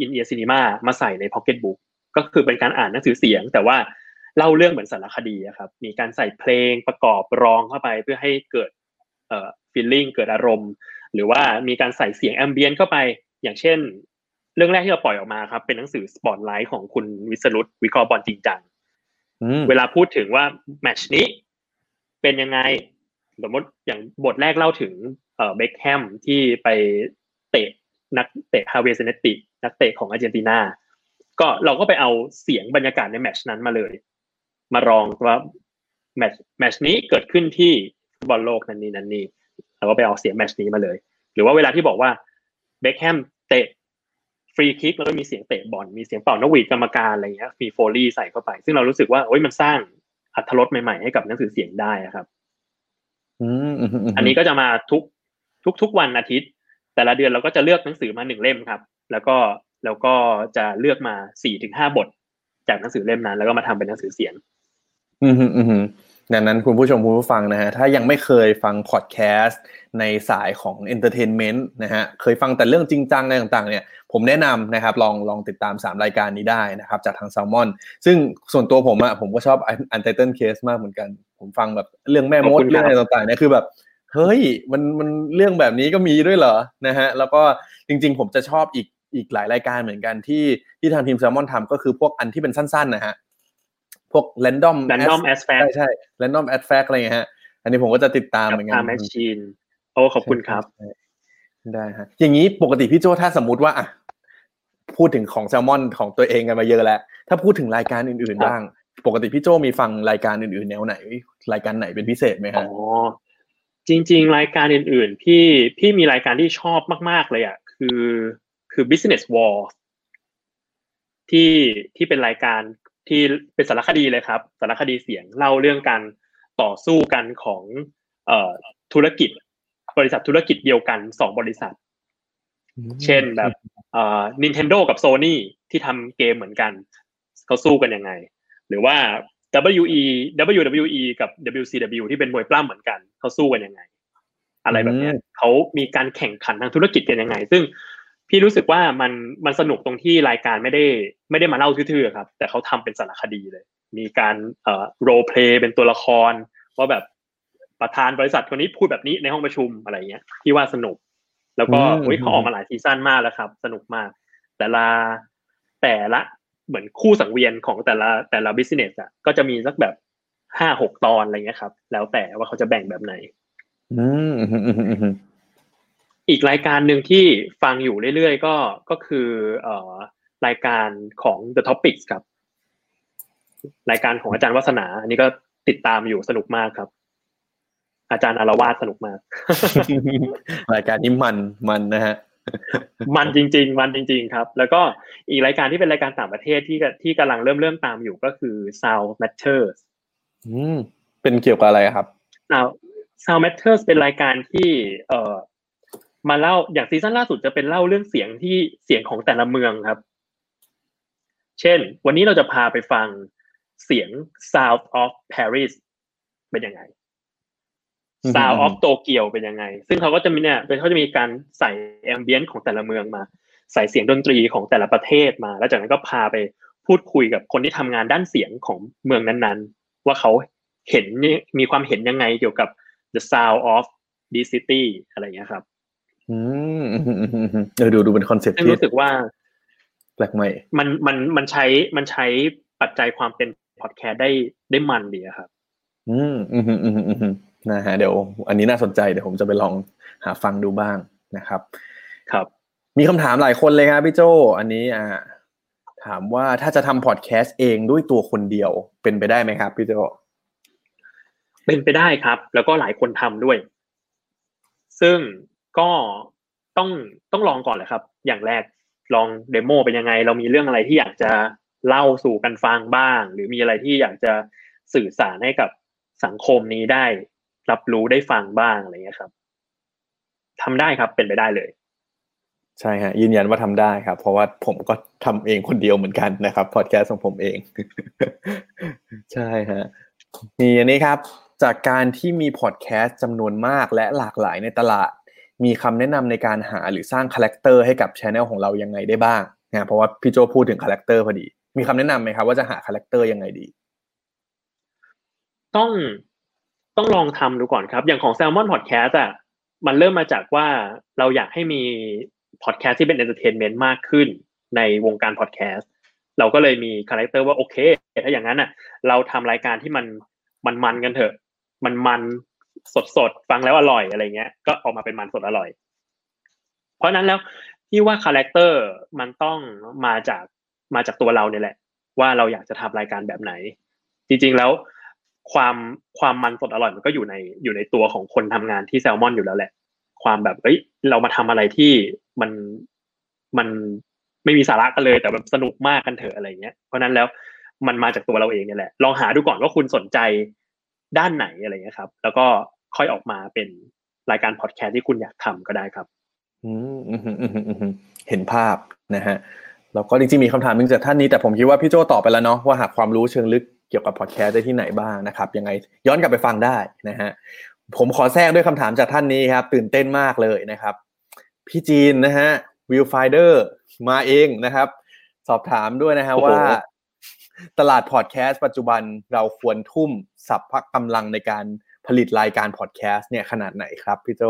อินเดียซีนีมามาใส่ในพ็อกเก็ตบุ๊กก็คือเป็นการอ่านหนังสือเสียง แต่ว่าเล่าเรื่องเหมือนสารคดีครับ มีการใส่เพลงประกอบรองเข้าไปเพื่อให้เกิดเอ่อ feeling เกิดอารมณ์ หรือว่ามีการใส่เสียง ambient เข้าไป อย่างเช่น เรื่องแรกที่เราปล่อยออกมาครับ เป็นหนังสือสปอตไลท์ของคุณวิสรุตวิเคราะห์บอลจริงจังเวลาพูดถึงว่า match นี้ เป็นยังไงสมมติอย่างบทแรกเล่าถึงเอ่อเบคแฮมที่ไปเตะนักเตะฮาเวเซเนตินักเตะของอาร์เจนตินาก็เราก็ไปเอาเสียงบรรยากาศใน match นั้นมาเลย มารองว่า match match นี้เกิดขึ้นที่บอลโลกนั้นนี้นั้นนี้ เราก็ไปเอาเสียง match นี้มาเลย หรือว่าเวลาที่บอกว่าเบคแฮมเตะฟรีคิกแล้วก็มีเสียงเตะบอลมีเสียงเป่านกหวีดกรรมการอะไรเงี้ยมี foley ใส่เข้าไป ซึ่งเรารู้สึกว่าโอ้ยมันสร้างอรรถรสใหม่ๆให้กับหนังสือเสียงได้ครับอันนี้ก็จะมาทุกทุกทุกวันอาทิตย์ แต่ละเดือนเราก็จะเลือกหนังสือมาหนึ่งเล่มครับ แล้วก็แล้วก็จะเลือกมาสี่ถึงห้าบท จากหนังสือเล่มนั้น แล้วก็มาทำเป็นหนังสือเสียง อืมอืม ดังนั้นคุณผู้ชมคุณผู้ฟังนะฮะถ้ายังไม่เคยฟังพอดแคสต์ในสายของ entertainment นะฮะเคยฟังแต่เรื่องจริงจังอะไรต่างๆเนี่ยผมแนะนำนะครับลองลองติดตาม 3 รายการนี้ได้นะครับจากทางแซลมอนซึ่งส่วนตัวผมอะผมก็ชอบอันเ t อร์เคสมากเหมือนกัน ผมฟังแบบเรื่องแม่มดเรื่องอะไรต่างๆเนี่ยคือแบบเฮ้ยมันมันเรื่องแบบนี้ก็มีด้วยเหรอนะฮะแล้วก็จริง ๆ ผมจะชอบอีกอีกหลายรายการเหมือนกันที่ที่ทางทีมแซลมอนทำก็คือพวกอันที่เป็นสั้นๆนะฮะ พวก random random as fact ใช่ใช่ random as fact อะไรเงี้ยฮะ อันนี้ผมก็จะติดตามเหมือนกันแมชชีนโอ้ขอบคุณครับ ได้ฮะ อย่างนี้ปกติพี่โจถ้าสมมุติว่าอะพูดถึงของแซลมอนของตัวเองกันมาเยอะแล้ว ถ้าพูดถึงรายการอื่นๆบ้าง ปกติพี่โจมีฟังรายการอื่นๆ แนวไหน รายการไหนเป็นพิเศษไหมฮะอ๋อจริง ๆ รายการอื่นๆ พี่พี่มีรายการที่ชอบมาก ๆ เลยอะคือคือ business war ที่ที่เป็นรายการ ที่เป็นสารคดีเลยครับ สารคดีเสียงเล่าเรื่องการต่อสู้กันของเอ่อธุรกิจ บริษัทธุรกิจเดียวกันสองบริษัท เช่นแบบเอ่อ Nintendo กับ Sony ที่ทำเกมเหมือนกันเขาสู้กันยังไง หรือว่า WE WWE กับ WCW ที่เป็นมวยปล้ำเหมือนกันเขาสู้กันยังไง อะไรแบบนี้เขามีการแข่งขันทางธุรกิจกันยังไง ซึ่ง พี่รู้สึกว่ามันมันสนุกตรงที่รายการไม่ได้ไม่ได้มาเล่าทื่อๆครับ แต่เขาทำเป็นสารคดีเลย มีการเอ่อโรเพลย์เป็นตัวละครว่าแบบประธานบริษัทคนนี้พูดแบบนี้ในห้องประชุมอะไรเงี้ยพี่ว่าสนุก แล้วก็อืมโอ้ยเขาออกมาหลายซีซั่นมากแล้วครับ สนุกมาก แต่ละแต่ละเหมือนคู่สังเวียนของแต่ละแต่ละ business อะก็จะมีสักแบบห้าหกตอนอะไรเงี้ยครับ แล้วแต่ว่าเขาจะแบ่งแบบไหน อืม อืมอืมอืมอืมอีกรายการหนึ่งที่ฟังอยู่เรื่อยๆก็ก็คือเอ่อรายการของ The Topics ครับ รายการของอาจารย์วัฒนา อันนี้ก็ติดตามอยู่สนุกมากครับ อาจารย์อารวาสสนุกมาก รายการนี้มันมันนะฮะมันจริง ๆ มันจริง ๆ ครับ แล้วก็อีกรายการที่เป็นรายการต่างประเทศที่กที่กำลังเริ่มเริ่มตามอยู่ก็คือ Sound Matters อืมเป็นเกี่ยวกับอะไรครับ Sound Sound Matters เป็นรายการที่เอ่อ มาเล่าอย่างซีซั่นล่าสุดจะเป็นเล่าเรื่องเสียงที่เสียงของแต่ละเมืองครับ เช่น วันนี้เราจะพาไปฟังเสียง Sound of Paris เป็นยังไงอืม Sound of Tokyo เป็นยังไง ซึ่งเขาก็จะมีเนี่ยเขาจะมีการใส่แอมเบียนของแต่ละเมืองมา ใส่เสียงดนตรีของแต่ละประเทศมา แล้วจากนั้นก็พาไปพูดคุยกับคนที่ทำงานด้านเสียงของเมืองนั้นๆ ว่าเขาเห็นมีความเห็นยังไงเกี่ยวกับ the sound of this city อะไรอย่างเงี้ยครับ อืมอืมอืมอืมอืมเออดูดูเป็นคอนเซ็ปต์ซึ่งที่รู้สึกว่าแปลกใหม่มันมันมันใช้มันใช้ปัจจัยความเป็นพอดแคสต์ได้ได้มันดีอะครับอืมอืมอืมอืมอืมอืมนะฮะเดี๋ยว อันนี้น่าสนใจเดี๋ยวผมจะไปลองหาฟังดูบ้างนะครับ ครับ มีคำถามหลายคนเลยครับพี่โจอันนี้อ่าถามว่าถ้าจะทำพอดแคสต์เองด้วยตัวคนเดียวเป็นไปได้ไหมครับพี่โจเป็นไปได้ครับ แล้วก็หลายคนทำด้วย ซึ่ง ก็ต้องต้องลองก่อนแหละครับ อย่างแรกลองเดโมเป็นยังไง เรามีเรื่องอะไรที่อยากจะเล่าสู่กันฟังบ้าง หรือมีอะไรที่อยากจะสื่อสารให้กับสังคมนี้ได้ รับรู้ได้ฟังบ้างอะไรเงี้ยครับทำได้ครับเป็นไปได้เลย ใช่ฮะยืนยันว่าทำได้ครับ เพราะว่าผมก็ทำเองคนเดียวเหมือนกันนะครับพอดแคสต์ของผมเอง ใช่ฮะมีอันนี้ครับ จากการที่มีพอดแคสต์จำนวนมากและหลากหลายในตลาด มีคำแนะนำในการหาหรือสร้างคาแรคเตอร์ให้กับช anel ของเรายังไงได้บ้างนะเพราะว่าพี่โจพูดถึงคาแรคเตอร์พอดี มีคำแนะนำไหมครับว่าจะหาคาแรคเตอร์ยังไงดี ต้องต้องลองทำดูก่อนครับ อย่างของ Salmon Podcast อะมันเริ่มมาจากว่าเราอยากให้มีพอดแคสต์ที่เป็น entertainment มากขึ้นในวงการพอดแคสต์เราก็เลยมีคาแรคเตอร์ว่าโอเค ถ้าอย่างนั้นอะ เราทำรายการที่มันมันมันกันเถอะ มันมัน สดสดฟังแล้วอร่อยอะไรเงี้ย ก็ออกมาเป็นมันสดอร่อย เพราะนั้นแล้วที่ว่าคาแรคเตอร์มันต้องมาจากมาจากตัวเราเนี่ยแหละ ว่าเราอยากจะทำรายการแบบไหน จริง ๆแล้วความความมันสดอร่อยมันก็อยู่ในอยู่ในตัวของคนทำงานที่แซลมอนอยู่แล้วแหละ ความแบบเอ้ย เรามาทำอะไรที่มันมันไม่มีสาระกันเลยแต่แบบสนุกมากกันเถอะอะไรเงี้ยเพราะนั้นแล้วมันมาจากตัวเราเองเนี่ยแหละ ลองหาดูก่อนว่าคุณสนใจ ด้านไหนอะไรเงี้ยครับ แล้วก็ค่อยออกมาเป็นรายการพอดแคสต์ที่คุณอยากทำก็ได้ครับอืมอืมอืมอืมอืมเห็นภาพนะฮะแล้วก็จริงๆมีคำถามหนึงจากท่านนี้แต่ผมคิดว่าพี่โจตอบไปแล้วเนาะว่าหาความรู้เชิงลึกเกี่ยวกับพอดแคสต์ได้ที่ไหนบ้างนะครับยังไงย้อนกลับไปฟังได้นะฮะผมขอแทรกด้วยคำถามจากท่านนี้ครับ ตื่นเต้นมากเลยนะครับ พี่จีนนะฮะ Viewfinder มาเองนะครับ สอบถามด้วยนะฮะโอ้โหว่า ตลาดพอดแคสต์ปัจจุบันเราควรทุ่มสรรพกำลังในการผลิตรายการพอดแคสต์เนี่ยขนาดไหนครับพี่โจ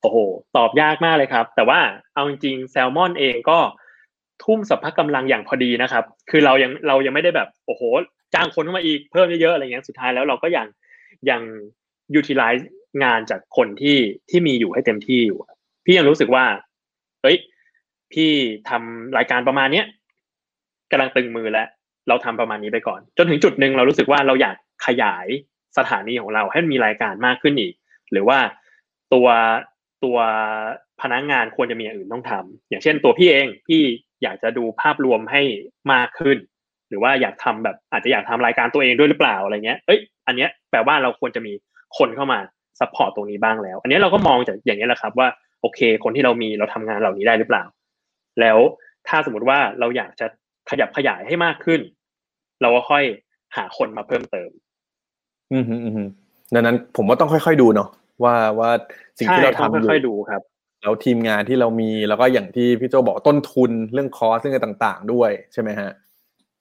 โอ้โห ตอบยากมากเลยครับ แต่ว่าเอาจริงๆแซลมอนเองก็ทุ่มสรรพกำลังอย่างพอดีนะครับ คือเรายังเรายังไม่ได้แบบโอ้โห จ้างคนเข้ามาอีกเพิ่มเยอะๆอะไรเงี้ยสุดท้ายแล้วเราก็ยังยัง utilize งานจากคนที่ที่มีอยู่ให้เต็มที่อยู่ พี่ยังรู้สึกว่าเฮ้ยพี่ทำรายการประมาณเนี้ยกำลังตึงมือแล้ว เราทำประมาณนี้ไปก่อน จนถึงจุดหนึ่งเรารู้สึกว่าเราอยากขยายสถานีของเราให้มันมีรายการมากขึ้นอีก หรือว่าตัวตัวพนักงานควรจะมีอย่างอื่นต้องทำอย่างเช่นตัวพี่เองพี่อยากจะดูภาพรวมให้มากขึ้น หรือว่าอยากทำแบบอาจจะอยากทำรายการตัวเองด้วยหรือเปล่าอะไรเงี้ยเอ้ยอันเนี้ยแปลว่าเราควรจะมีคนเข้ามา support ตรงนี้บ้างแล้ว อันนี้เราก็มองจากอย่างนี้แหละครับว่าโอเค คนที่เรามีเราทำงานเหล่านี้ได้หรือเปล่า แล้วถ้าสมมติว่าเราอยากจะ ขยับขยายให้มากขึ้น เราก็ค่อยหาคนมาเพิ่มเติม อืมฮึอืมฮึดังนั้นผมว่าต้องค่อยๆดูเนาะว่าว่าสิ่งใช่ที่เราต้องทำอยู่ค่อยๆดูครับแล้วทีมงานที่เรามีแล้วก็อย่างที่พี่โจบอกต้นทุนเรื่อง cost เรื่องอะไรต่าง ๆ ด้วยใช่ไหมฮะ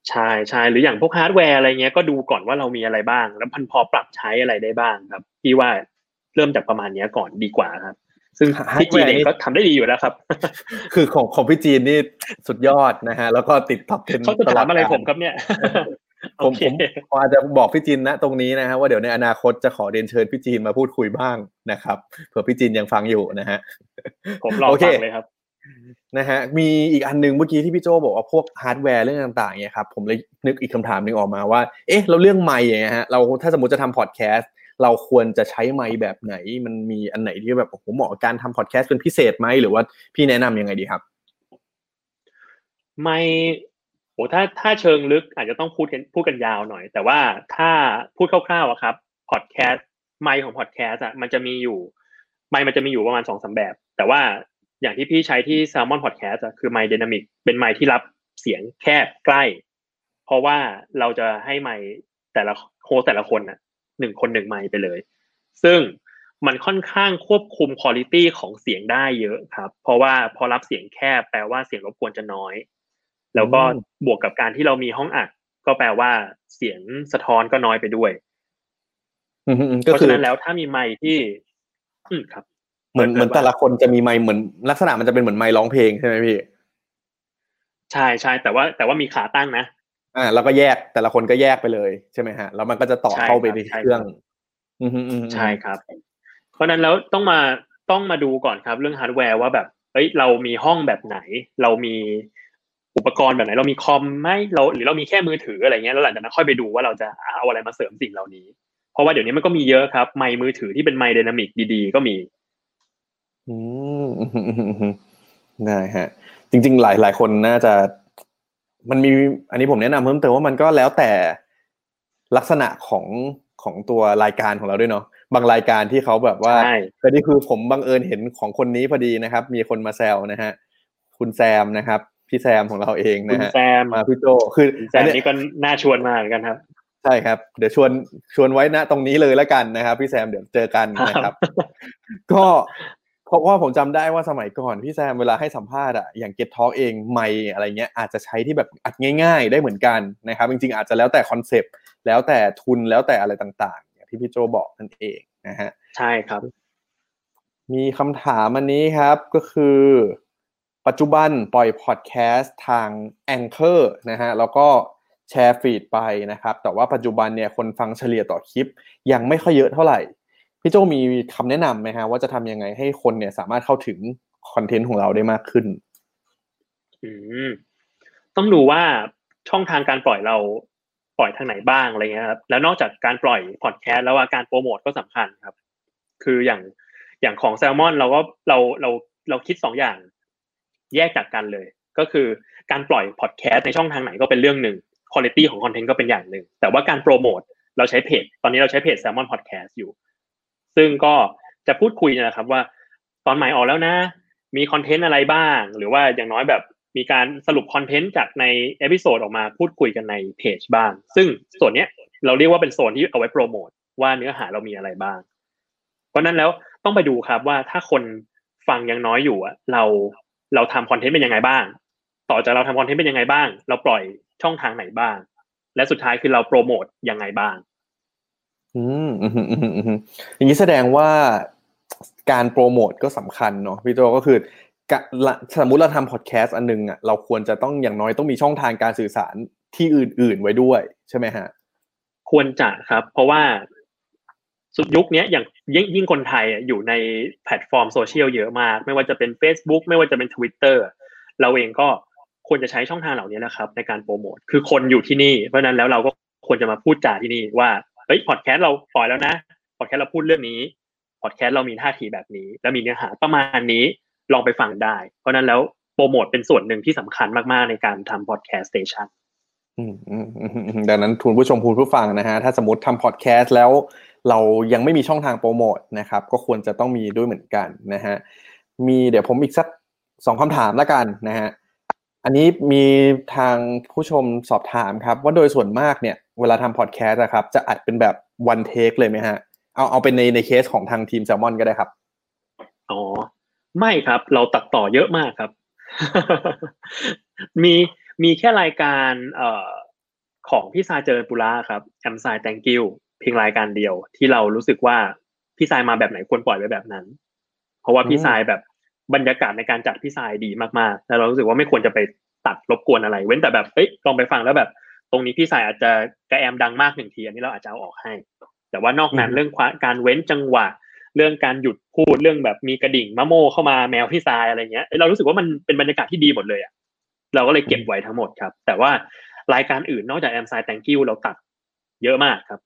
ใช่ใช่หรืออย่างพวกฮาร์ดแวร์อะไรเงี้ยก็ดูก่อนว่าเรามีอะไรบ้าง แล้วมันพอปรับใช้อะไรได้บ้างครับ พี่ว่าเริ่มจากประมาณเนี้ยก่อนดีกว่าครับ ซึ่งฮาร์ดแวร์พี่ดแวจีนเองนี่ก็ทำได้ดีอยู่แล้วครับ คือของของพี่จีนนี่สุดยอดนะฮะ แล้วก็ติด top ten เขาจะถามอะไรผมครับเนี่ยผมโอเคผมผมอาจจะบอกพี่จีนนะตรงนี้นะฮะว่าเดี๋ยวในอนาคตจะขอเรียนเชิญพี่จีนมาพูดคุยบ้างนะครับเผื่อพี่จีนยังฟังอยู่นะฮะผมรอโอเคฟังเลยครับนะฮะมีอีกอันหนึ่งเมื่อกี้ที่พี่โจบอกว่าพวกฮาร์ดแวร์เรื่องต่างๆเนี่ยครับผมเลยนึกอีกคำถามหนึ่งออกมาว่า เอ๊ะเราเรื่องไมค์อย่างเงี้ยฮะเราถ้าสมมติจะทำพอดแคสต์ เราควรจะใช้ไมค์แบบไหน มันมีอันไหนที่แบบโอ้โหเหมาะกับการทำพอดแคสต์เป็นพิเศษไหมหรือว่าพี่แนะนำยังไงดีครับ ไม่โหถ้าถ้าเชิงลึกอาจจะต้องพูดกันพูดกันยาวหน่อย แต่ว่าถ้าพูดคร่าวๆอะครับพอดแคสต์ไมค์ของพอดแคสต์อะมันจะมีอยู่ไมค์มันจะมีอยู่ประมาณสองสามแบบ แต่ว่าอย่างที่พี่ใช้ที่ Salmon Podcast อะคือไมค์ Dynamic เป็นไมค์ที่รับเสียงแคบใกล้ เพราะว่าเราจะให้ไมค์แต่ละโฮสแต่ละคนน่ะ หนึ่งคนหนึ่งไมค์ไปเลย ซึ่งมันค่อนข้างควบคุมคุณ i t y ของเสียงได้เยอะครับ เพราะว่าพอรับเสียงแคบแปลว่าเสียงรบกวนจะน้อย แล้วก็อืมบวกกับการที่เรามีห้องอัด ก็แปลว่าเสียงสะท้อนก็น้อยไปด้วยอืมอืมก็คือเพราะคืฉะอนั้นแล้วถ้ามีไมค์ที่อืมครับ เหมือนเหมือนแต่ละคนจะมีไมค์เหมือน ลักษณะมันจะเป็นเหมือนไมค์ร้องเพลงใช่ไหมพี่ใช่ใช่แต่ว่าแต่ว่ามีขาตั้งนะ อ่าแล้วก็แยกแต่ละคนก็แยกไปเลยใช่ไหมฮะแล้วมันก็จะต่อใช่เข้าไปครับในใช่เครื่องครับอืมอืมอืมใช่ครับ เพราะฉะนั้นแล้วต้องมาต้องมาดูก่อนครับ เรื่องฮาร์ดแวร์ว่าแบบเอ้ยเรามีห้องแบบไหน เรามีอุปกรณ์แบบไหน เรามีคอมไหมเราหรือเรามีแค่มือถืออะไรเงี้ยแล้วหลังจากนั้นค่อยไปดูว่าเราจะเอาอะไรมาเสริมสิ่งเหล่านี้ เพราะว่าเดี๋ยวนี้มันก็มีเยอะครับไมค์มือถือที่เป็นไมค์ไดนามิกดีๆ ก็มีอืมอืมอืมอืมอืมได้ฮะ จริง ๆ หลายหลายคนน่าจะ มันมีอันนี้ผมแนะนำเพิ่มเติมว่ามันก็แล้วแต่ลักษณะของของตัวรายการของเราด้วยเนาะบางรายการที่เขาแบบว่าใช่แต่นี่คือผมบังเอิญเห็นของคนนี้พอดีนะครับ มีคนมาแซวนะฮะคุณแซมนะครับ พี่แซมของเราเองนะฮะคุณแซมมาพี่โจคือคุณแซมอันเนี้ยนี่ก็น่าชวนมาเหมือนกันครับใช่ครับ เดี๋ยวชวนชวนไว้นะตรงนี้เลยแล้วกันนะครับ พี่แซมเดี๋ยวเจอกันนะครับ ก็เพ ราะว่าผมจำได้ว่าสมัยก่อนพี่แซมเวลาให้สัมภาษณ์อะอย่างเก็ตทอ k เองไม่อะไรเงี้ยอาจจะใช้ที่แบบอัดง่าย ๆ ได้เหมือนกันนะครับจริงๆอาจจะแล้วแต่คอนเซปต์แล้วแต่ทุนแล้วแต่อะไรต่างๆอย่างที่พี่โจบอกนั่นเองนะฮะใช่ครับ มีคำถามอันนี้ครับก็คือ ปัจจุบันปล่อยพอดแคสต์ทาง Anchor นะฮะแล้วก็แชร์ฟีดไปนะครับ แต่ว่าปัจจุบันเนี่ยคนฟังเฉลี่ยต่อคลิป ยังไม่ค่อยเยอะเท่าไหร่ พี่โจมีคำแนะนำไหมฮะว่าจะทำยังไงให้คนเนี่ยสามารถเข้าถึงคอนเทนต์ของเราได้มากขึ้น อืมต้องดูว่าช่องทางการปล่อยเราปล่อยทางไหนบ้างอะไรเงี้ยครับแล้วนอกจากการปล่อยพอดแคสต์แล้วว่าการโปรโมทก็สำคัญครับ คืออย่างอย่างของแซลมอนเราก็เราเราเราคิดสองอย่างแยกจากกันเลย ก็คือการปล่อยพอดแคสต์ในช่องทางไหนก็เป็นเรื่องหนึ่งคุณภาพของคอนเทนต์ก็เป็นอย่างหนึ่งแต่ว่าการโปรโมทเราใช้เพจ ตอนนี้เราใช้เพจ Salmon Podcast อยู่ ซึ่งก็จะพูดคุยนะครับว่าตอนใหม่ออกแล้วนะ มีคอนเทนต์อะไรบ้าง หรือว่าอย่างน้อยแบบมีการสรุปคอนเทนต์จากใน episode ออกมาพูดคุยกันในเพจบ้าง ซึ่งส่วนเนี้ยเราเรียกว่าเป็นโซนที่เอาไว้โปรโมทว่าเนื้อหาเรามีอะไรบ้าง เพราะนั้นแล้วต้องไปดูครับว่าถ้าคนฟังยังน้อยอยู่อะเราเราทำคอนเทนต์เป็นยังไงบ้าง ต่อจากเราทำคอนเทนต์เป็นยังไงบ้าง เราปล่อยช่องทางไหนบ้าง และสุดท้ายคือเราโปรโมทยังไงบ้าง อืมอย่างนี้แสดงว่าการโปรโมทก็สำคัญเนาะพี่โจก็คือสมมุติเราทำพอดแคสต์อันนึงอะเราควรจะต้องอย่างน้อยต้องมีช่องทางการสื่อสารที่อื่น ๆ ไว้ด้วย ใช่ไหมฮะ ควรจะครับ เพราะว่าสุดยุคนี้อย่างยิ่งยิ่งคนไทยอยู่ในแพลตฟอร์มโซเชียลเยอะมาก ไม่ว่าจะเป็น Facebook ไม่ว่าจะเป็น Twitter เราเองก็ควรจะใช้ช่องทางเหล่านี้นะครับ ในการโปรโมทคือคนอยู่ที่นี่เพราะนั้นแล้วเราก็ควรจะมาพูดจาที่นี่ว่า เฮ้ยพอดแคสต์เราปล่อยแล้วนะพอดแคสต์เราพูดเรื่องนี้พอดแคสต์เรามีท่าทีแบบนี้ แล้วมีเนื้อหาประมาณนี้ลองไปฟังได้ เพราะนั้นแล้วโปรโมทเป็นส่วนหนึ่งที่สำคัญมากๆในการทำพอดแคสต์ stationดังนั้นคุณผู้ชมคุณผู้ฟังนะฮะถ้าสมมติทำพอดแคสต์แล้วเรายังไม่มีช่องทางโปรโมทนะครับ ก็ควรจะต้องมีด้วยเหมือนกันนะฮะมีเดี๋ยวผมอีกสักสองคำถามแล้วกันนะฮะ อันนี้มีทางผู้ชมสอบถามครับ ว่าโดยส่วนมากเนี่ยเวลาทำพอดแคสต์นะครับ จะอัดเป็นแบบ one take เลยไหมฮะ เอาเอาเป็นในในเคสของทางทีมแซลมอนก็ได้ครับ อ๋อ ไม่ครับ เราตัดต่อเยอะมากครับ มีมีแค่รายการเอ่อของพี่ซายเจริญปุระครับแอมไซ thank you เพียงรายการเดียว ที่เรารู้สึกว่าพี่ซายมาแบบไหนควรปล่อยไว้แบบนั้น เพราะว่าพี่สายแบบ บรรยากาศในการจัดพี่สายดีมากๆแต่เรารู้สึกว่าไม่ควรจะไปตัดรบกวนอะไร เว้นแต่แบบเอ้ยลองไปฟังแล้วแบบ ตรงนี้พี่สายอาจจะกระแอมดังมากหนึ่งทีอันนี้เราอาจจะเอาออกให้ แต่ว่านอกนั้นเรื่องการเว้นจังหวะ เรื่องการหยุดพูดเรื่องแบบมีกระดิ่งมะโมเข้ามาแมวพี่สายอะไรเงี้ยเรารู้สึกว่ามันเป็นบรรยากาศที่ดีหมดเลยอะเราก็เลยเก็บไว้ทั้งหมดครับ แต่ว่ารายการอื่นนอกจากแอมไซแตงกิ้วเราตัดเยอะมากครับ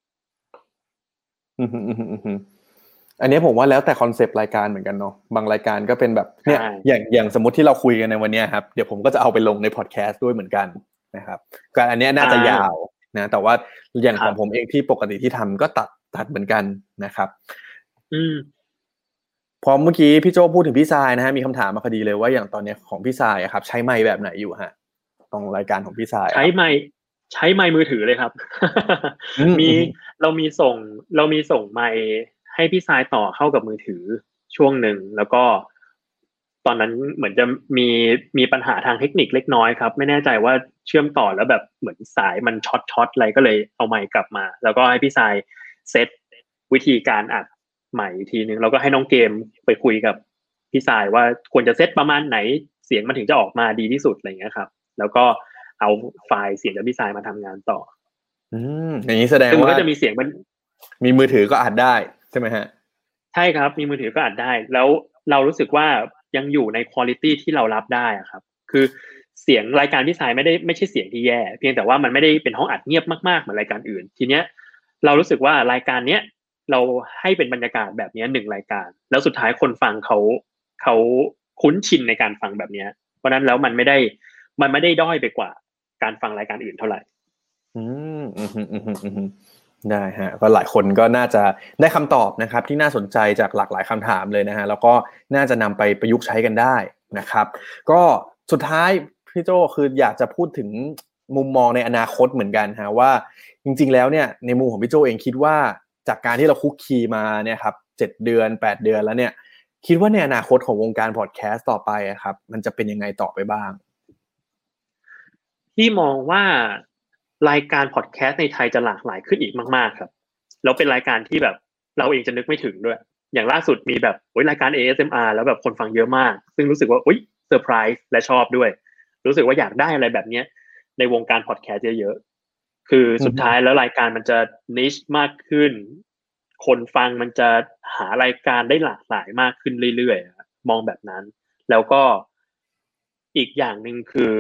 อันนี้ผมว่าแล้วแต่คอนเซปต์รายการเหมือนกันเนาะบางรายการก็เป็นแบบเนี่ยอย่างอย่างสมมติที่เราคุยกันในวันนี้ครับเดี๋ยวผมก็จะเอาไปลงในพอดแคสต์ด้วยเหมือนกันนะครับการอันนี้น่าจะยาวนะแต่ว่าอย่างของผมเองที่ปกติที่ทำก็ตัดตัดเหมือนกันนะครับ อืมพอเมื่อกี้พี่โจพูดถึงพี่ทรายนะฮะมีคำถามมาพอดีเลยว่าอย่างตอนนี้ของพี่ทรายครับ ใช้ไมค์แบบไหนอยู่ฮะตรงรายการของพี่ทรายใช้ไมค์ใช้ไมค์มือถือเลยครับ มีเรามีส่งเรามีส่งไม้ ให้พี่ทรายต่อเข้ากับมือถือช่วงหนึ่งแล้วก็ตอนนั้นเหมือนจะมีมีปัญหาทางเทคนิคเล็กน้อยครับ ไม่แน่ใจว่าเชื่อมต่อแล้วแบบเหมือนสายมันช็อตช็อตอะไรก็เลยเอาไมค์กลับมา แล้วก็ให้พี่ทรายเซตวิธีการอัดใหม่ทีนึงแล้วก็ให้น้องเกมไปคุยกับพี่สายว่าควรจะเซตประมาณไหนเสียงมันถึงจะออกมาดีที่สุดอะไรเงี้ยครับ แล้วก็เอาไฟล์เสียงจากพี่สายมาทำงานต่อ อืมอย่างนี้แสดงว่ามันก็จะมีเสียงมันมีมือถือก็อัดได้ใช่ไหมฮะ ใช่ครับมีมือถือก็อัดได้ แล้วเรารู้สึกว่ายังอยู่ในคุณภาพที่เรารับได้อะครับ คือเสียงรายการพี่สายไม่ได้ไม่ใช่เสียงที่แย่ เพียงแต่ว่ามันไม่ได้เป็นห้องอัดเงียบมากๆเหมือนรายการอื่น ทีเนี้ยเรารู้สึกว่ารายการเนี้ยเราให้เป็นบรรยากาศแบบนี้หนึ่งรายการ แล้วสุดท้ายคนฟังเขาเขาคุ้นชินในการฟังแบบเนี้ย เพราะนั้นแล้วมันไม่ได้มันไม่ได้ด้อยไปกว่าการฟังรายการอื่นเท่าไหร่ อืมอืมอืมอืม ได้ฮะก็หลายคนก็น่าจะได้คำตอบนะครับที่น่าสนใจจากหลากหลายคำถามเลยนะฮะแล้วก็น่าจะนำไปประยุกต์ใช้กันได้นะครับ ก็สุดท้ายพี่โจคืออยากจะพูดถึงมุมมองในอนาคตเหมือนกันฮะว่าจริง ๆ แล้วเนี่ยในมุมของพี่โจเองคิดว่าจากการที่เราคลุกคลีมาเนี่ยครับเจ็ดเดือนแปดเดือนแล้วเนี่ยคิดว่าในอนาคตของวงการพอดแคสต์ต่อไปครับ มันจะเป็นยังไงต่อไปบ้างพี่มองว่า รายการพอดแคสต์ในไทยจะหลากหลายขึ้นอีกมากๆครับ แล้วเป็นรายการที่แบบเราเองจะนึกไม่ถึงด้วย อย่างล่าสุดมีแบบโอ้ยรายการ ASMR แล้วแบบคนฟังเยอะมาก ซึ่งรู้สึกว่าอุ้ยเซอร์ไพรส์และชอบด้วย รู้สึกว่าอยากได้อะไรแบบเนี้ยในวงการพอดแคสต์เยอะคือสุดท้ายแล้วรายการมันจะนิชมากขึ้น คนฟังมันจะหารายการได้หลากหลายมากขึ้นเรื่อยๆ มองแบบนั้น แล้วก็อีกอย่างหนึ่งคือ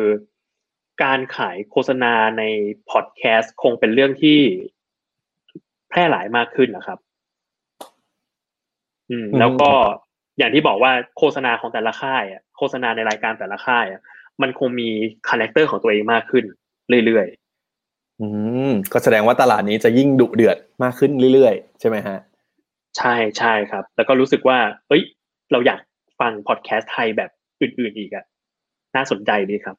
การขายโฆษณาในพอดแคสต์คงเป็นเรื่องที่แพร่หลายมากขึ้นนะครับ อืม แล้วก็อย่างที่บอกว่าโฆษณาของแต่ละค่ายอะโฆษณาในรายการแต่ละค่ายอะมันคงมีคาแรคเตอร์ของตัวเองมากขึ้นเรื่อยๆ อืม ก็แสดงว่าตลาดนี้จะยิ่งดุเดือดมากขึ้นเรื่อยๆ ใช่ไหมฮะ ใช่ใช่ครับ แล้วก็รู้สึกว่า เอ้ย เราอยากฟังพอดแคสต์ไทยแบบอื่นๆอีกอะน่าสนใจดีครับ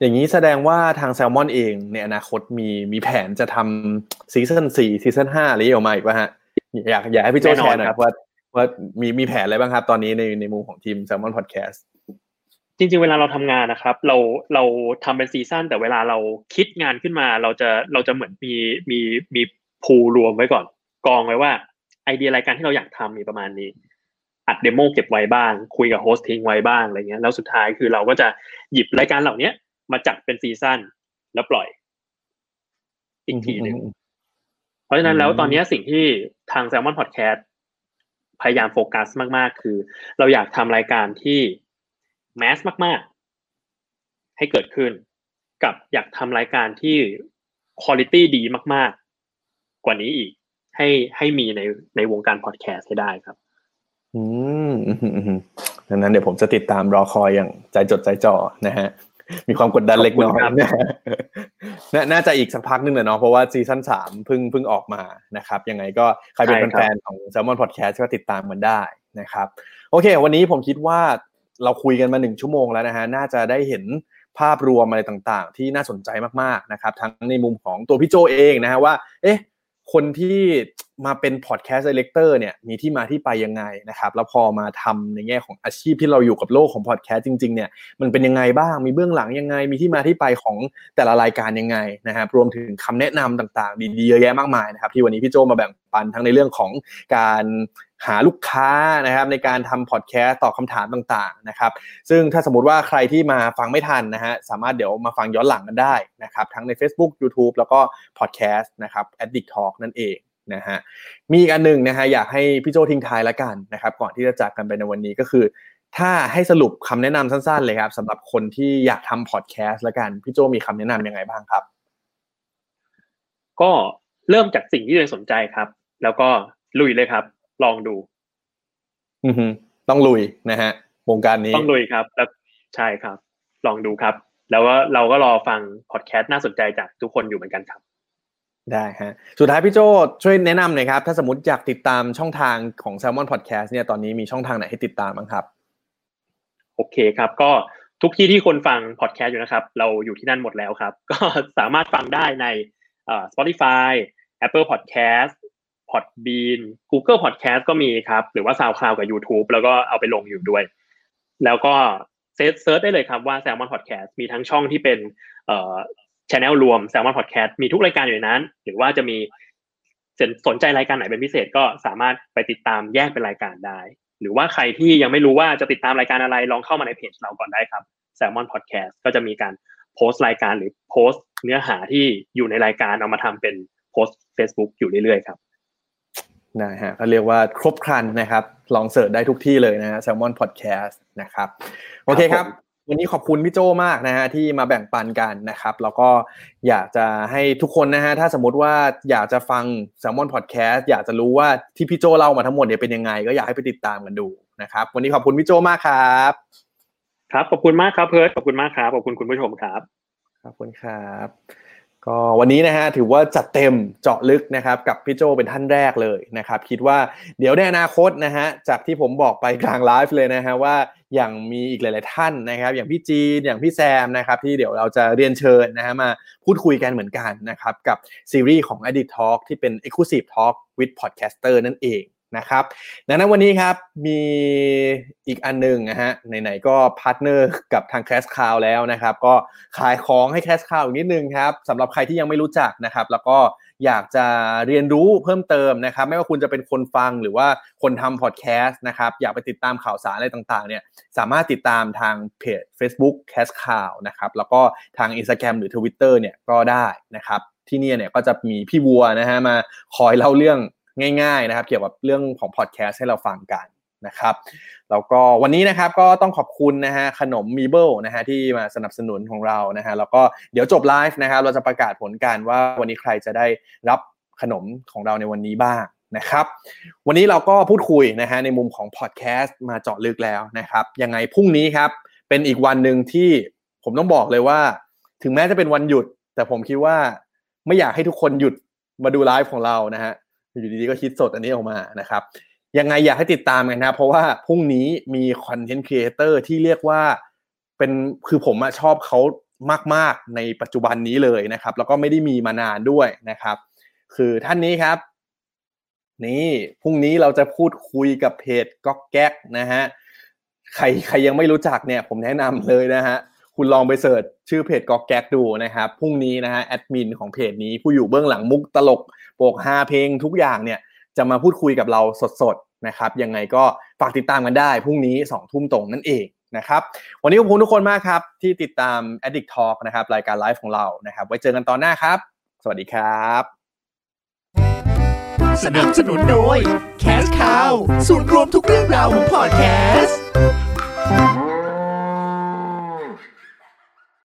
อย่างนี้แสดงว่าทางแซลมอนเองในอนาคตมีมีแผนจะทำซีซั่นสี่ซีซั่นห้าอะไรออกมาอีกป่ะฮะ อยากอยากให้พี่โจแชร์หน่อยว่าว่ามีมีแผนอะไรบ้างครับ ตอนนี้ในในมุมของทีมแซลมอนพอดแคสต์จริงๆเวลาเราทำงานนะครับ เราเราทำเป็นซีซั่นแต่เวลาเราคิดงานขึ้นมาเราจะเราจะเหมือนมีมีมี pool รวมไว้ก่อน กองไว้ว่าไอเดียรายการที่เราอยากทำมีประมาณนี้อัด demo เก็บไว้บ้าง คุยกับ host ทิ้งไว้บ้างอะไรเงี้ยแล้วสุดท้ายคือเราก็จะหยิบรายการเหล่านี้ มาจัดเป็นซีซั่นแล้วปล่อย อีกทีหนึ่งเพราะฉะนั้นแล้วตอนนี้สิ่งที่ทาง Salmon Podcast พยายามโฟกัสมาก ๆ คือ เราอยากทำรายการที่แมสมาก ๆ ให้เกิดขึ้น กับอยากทำรายการที่คุณภาพดีมาก ๆ กว่านี้อีก ให้ให้มีในในวงการพอดแคสต์ให้ได้ครับ อืมดังนั้นเดี๋ยวผมจะติดตามรอคอยอย่างใจจดใจจ่อนะฮะ มีความกดดันเล็กน้อยน่าจะอีกสักพักนึงเลยเนาะเพราะว่าซีซั่นสามเพิ่งเพิ่งออกมานะครับ ยังไงก็ใครเป็นแฟนของ Salmon Podcast ก็ติดตามกันได้นะครับ โอเค วันนี้ผมคิดว่าเราคุยกันมาหนึ่งชั่วโมงแล้วนะฮะน่าจะได้เห็นภาพรวมอะไรต่างๆ ที่น่าสนใจมากๆนะครับ ทั้งในมุมของตัวพี่โจเองนะฮะว่า เอ๊ะ คนที่ มาเป็นพอดแคสต์เ e กเตอร์เนี่ยมีที่มาที่ไปยังไงนะครับแล้วพอมาทำในแง่ของอาชีพที่เราอยู่กับโลกของพอดแคสต์จริงๆเนี่ยมันเป็นยังไงบ้างมีเบื้องหลังยังไง มีที่มาที่ไปของแต่ละรายการยังไงนะครับรวมถึงคำแนะนำต่างๆ ดีๆเยอะแยะมากมายนะครับที่วันนี้พี่โจมาแบ่งปันทั้งในเรื่องของการหาลูกค้านะครับในการทำพอดแคสต์ตอบคำถามต่างๆนะครับซึ่งถ้าสมมติว่าใครที่มาฟังไม่ทันนะฮะสามารถเดี๋ยวมาฟังย้อนหลังกันได้นะครับทั้งใน Facebook YouTube แล้วก็พอดแคสต์นะครับ Addict Talk นั่นเอง นะฮะมีอีกอันหนึ่งนะฮะอยากให้พี่โจทิ้งท้ายละกันนะครับ ก่อนที่จะจากกันไปในวันนี้ก็คือ ถ้าให้สรุปคำแนะนำสั้นๆเลยครับสำหรับคนที่อยากทำพอดแคสต์ละกันพี่โจมีคำแนะนํำยังไงบ้างครับ ก็เริ่มจากสิ่งที่ตัวเองสนใจครับ แล้วก็ลุยเลยครับ ลองดู อือฮึต้องลุยนะฮะวงการนี้ต้องลุยครับ แล้วใช่ครับ ลองดูครับ แล้วก็เราก็รอฟังพอดแคสต์น่าสนใจจากทุกคนอยู่เหมือนกันครับ ได้ฮะสุดท้ายพี่โจช่วยแนะนำหน่อยครับ ถ้าสมมติอยากติดตามช่องทางของ Salmon Podcast เนี่ยตอนนี้มีช่องทางไหนให้ติดตามบ้างครับ โอเคครับ ก็ทุกที่ที่คนฟังพอดแคสต์อยู่นะครับ เราอยู่ที่นั่นหมดแล้วครับ ก็สามารถฟังได้ใน Spotify Apple Podcast Podbean Google Podcast ก็มีครับ หรือว่า SoundCloud กับ YouTube แล้วก็เอาไปลงอยู่ด้วย แล้วก็ search ได้เลยครับว่า Salmon Podcast มีทั้งช่องที่เป็น เอ่อ channel รวม Salmon Podcast มีทุกรายการอยู่ในนั้น หรือว่าจะมีสนใจรายการไหนเป็นพิเศษก็สามารถไปติดตามแยกเป็นรายการได้ หรือว่าใครที่ยังไม่รู้ว่าจะติดตามรายการอะไรลองเข้ามาในเพจเราก่อนได้ครับ Salmon Podcast ก็จะมีการโพสต์รายการหรือโพสต์เนื้อหาที่อยู่ในรายการเอามาทำเป็นโพสต์ Facebook อยู่เรื่อยๆครับนะฮะก็เรียกว่าครบครันนะครับ ลองเสิร์ชได้ทุกที่เลยนะฮะ Salmon Podcast นะครับ โอเคครับ วันนี้ขอบคุณพี่โจมากนะฮะที่มาแบ่งปันกันนะครับ แล้วก็อยากจะให้ทุกคนนะฮะถ้าสมมติว่าอยากจะฟัง Salmon Podcast อยากจะรู้ว่าที่พี่โจเล่ามาทั้งหมดเนี่ยเป็นยังไง ก็อยากให้ไปติดตามกันดูนะครับ วันนี้ขอบคุณพี่โจมากครับ ครับขอบคุณมากครับเพิร์ดขอบคุณมากครับขอบคุณคุณผู้ชมครับขอบคุณครับ ก็วันนี้นะฮะถือว่าจัดเต็มเจาะลึกนะครับกับพี่โจเป็นท่านแรกเลยนะครับ คิดว่าเดี๋ยวในอนาคตนะฮะจากที่ผมบอกไปกลางไลฟ์เลยนะฮะว่าอย่างมีอีกหลาย ๆ ท่านนะครับ อย่างพี่จีนอย่างพี่แซมนะครับ ที่เดี๋ยวเราจะเรียนเชิญนะฮะมาพูดคุยกันเหมือนกันนะครับ กับซีรีส์ของ Edit Talk ที่เป็น Exclusive Talk with Podcaster นั่นเอง นะครับดังนั้นวันนี้ครับมีอีกอันหนึ่งนะฮะไหนๆก็ partner กับทาง Cast ข่าวแล้วนะครับ ก็ขายของให้ Cast ข่าวอีกนิดนึงครับสำหรับใครที่ยังไม่รู้จักนะครับ แล้วก็อยากจะเรียนรู้เพิ่มเติมนะครับ ไม่ว่าคุณจะเป็นคนฟังหรือว่าคนทำพอดแคสต์นะครับ อยากไปติดตามข่าวสารอะไรต่างๆเนี่ยสามารถติดตามทางเพจ Facebook c a s ข่าวนะครับ แล้วก็ทาง Instagram หรือ Twitter เนี่ยก็ได้นะครับที่นี่เนี่ยก็จะมีพี่วัวนะฮะมาคอยเล่าเรื่อง ง่ายๆนะครับ เกี่ยวกับเรื่องของพอดแคสต์ให้เราฟังกันนะครับแล้วก็วันนี้นะครับก็ต้องขอบคุณนะฮะขนมมีเบิลนะฮะที่มาสนับสนุนของเรานะฮะแล้วก็เดี๋ยวจบไลฟ์นะครับเราจะประกาศผลการว่าวันนี้ใครจะได้รับขนมของเราในวันนี้บ้างนะครับวันนี้เราก็พูดคุยนะฮะในมุมของพอดแคสต์มาเจาะลึกแล้วนะครับยังไงพรุ่งนี้ครับเป็นอีกวันหนึ่งที่ผมต้องบอกเลยว่า ถึงแม้จะเป็นวันหยุด แต่ผมคิดว่าไม่อยากให้ทุกคนหยุดมาดูไลฟ์ของเรานะฮะ อยู่ดีๆก็คิดสดอันนี้ออกมานะครับ ยังไงอยากให้ติดตามกันนะ เพราะว่าพรุ่งนี้มี content creator ที่เรียกว่าเป็นคือผมชอบเขามาก ๆ ในปัจจุบันนี้เลยนะครับ แล้วก็ไม่ได้มีมานานด้วยนะครับ คือท่านนี้ครับ นี่พรุ่งนี้เราจะพูดคุยกับเพจก๊อกแก๊กนะฮะใครใครยังไม่รู้จักเนี่ย ผมแนะนำเลยนะฮะ คุณลองไปเสิร์ชชื่อเพจกอกแก๊กดูนะครับพรุ่งนี้นะฮะแอดมินของเพจนี้ผู้อยู่เบื้องหลังมุกตลกโปกฮาเพลงทุกอย่างเนี่ยจะมาพูดคุยกับเราสดๆนะครับยังไงก็ฝากติดตามกันได้พรุ่งนี้2องทุ่มตรงนั่นเองนะครับวันนี้ขอบคุณทุกคนมากครับ ที่ติดตาม Addict Talk นะครับรายการไลฟ์ของเรานะครับไว้เจอกันตอนหน้าครับ สวัสดีครับ สนับสนุนโดย Cash Cow ศูนย์รวมทุกเรื่องราวของพอดแคสต์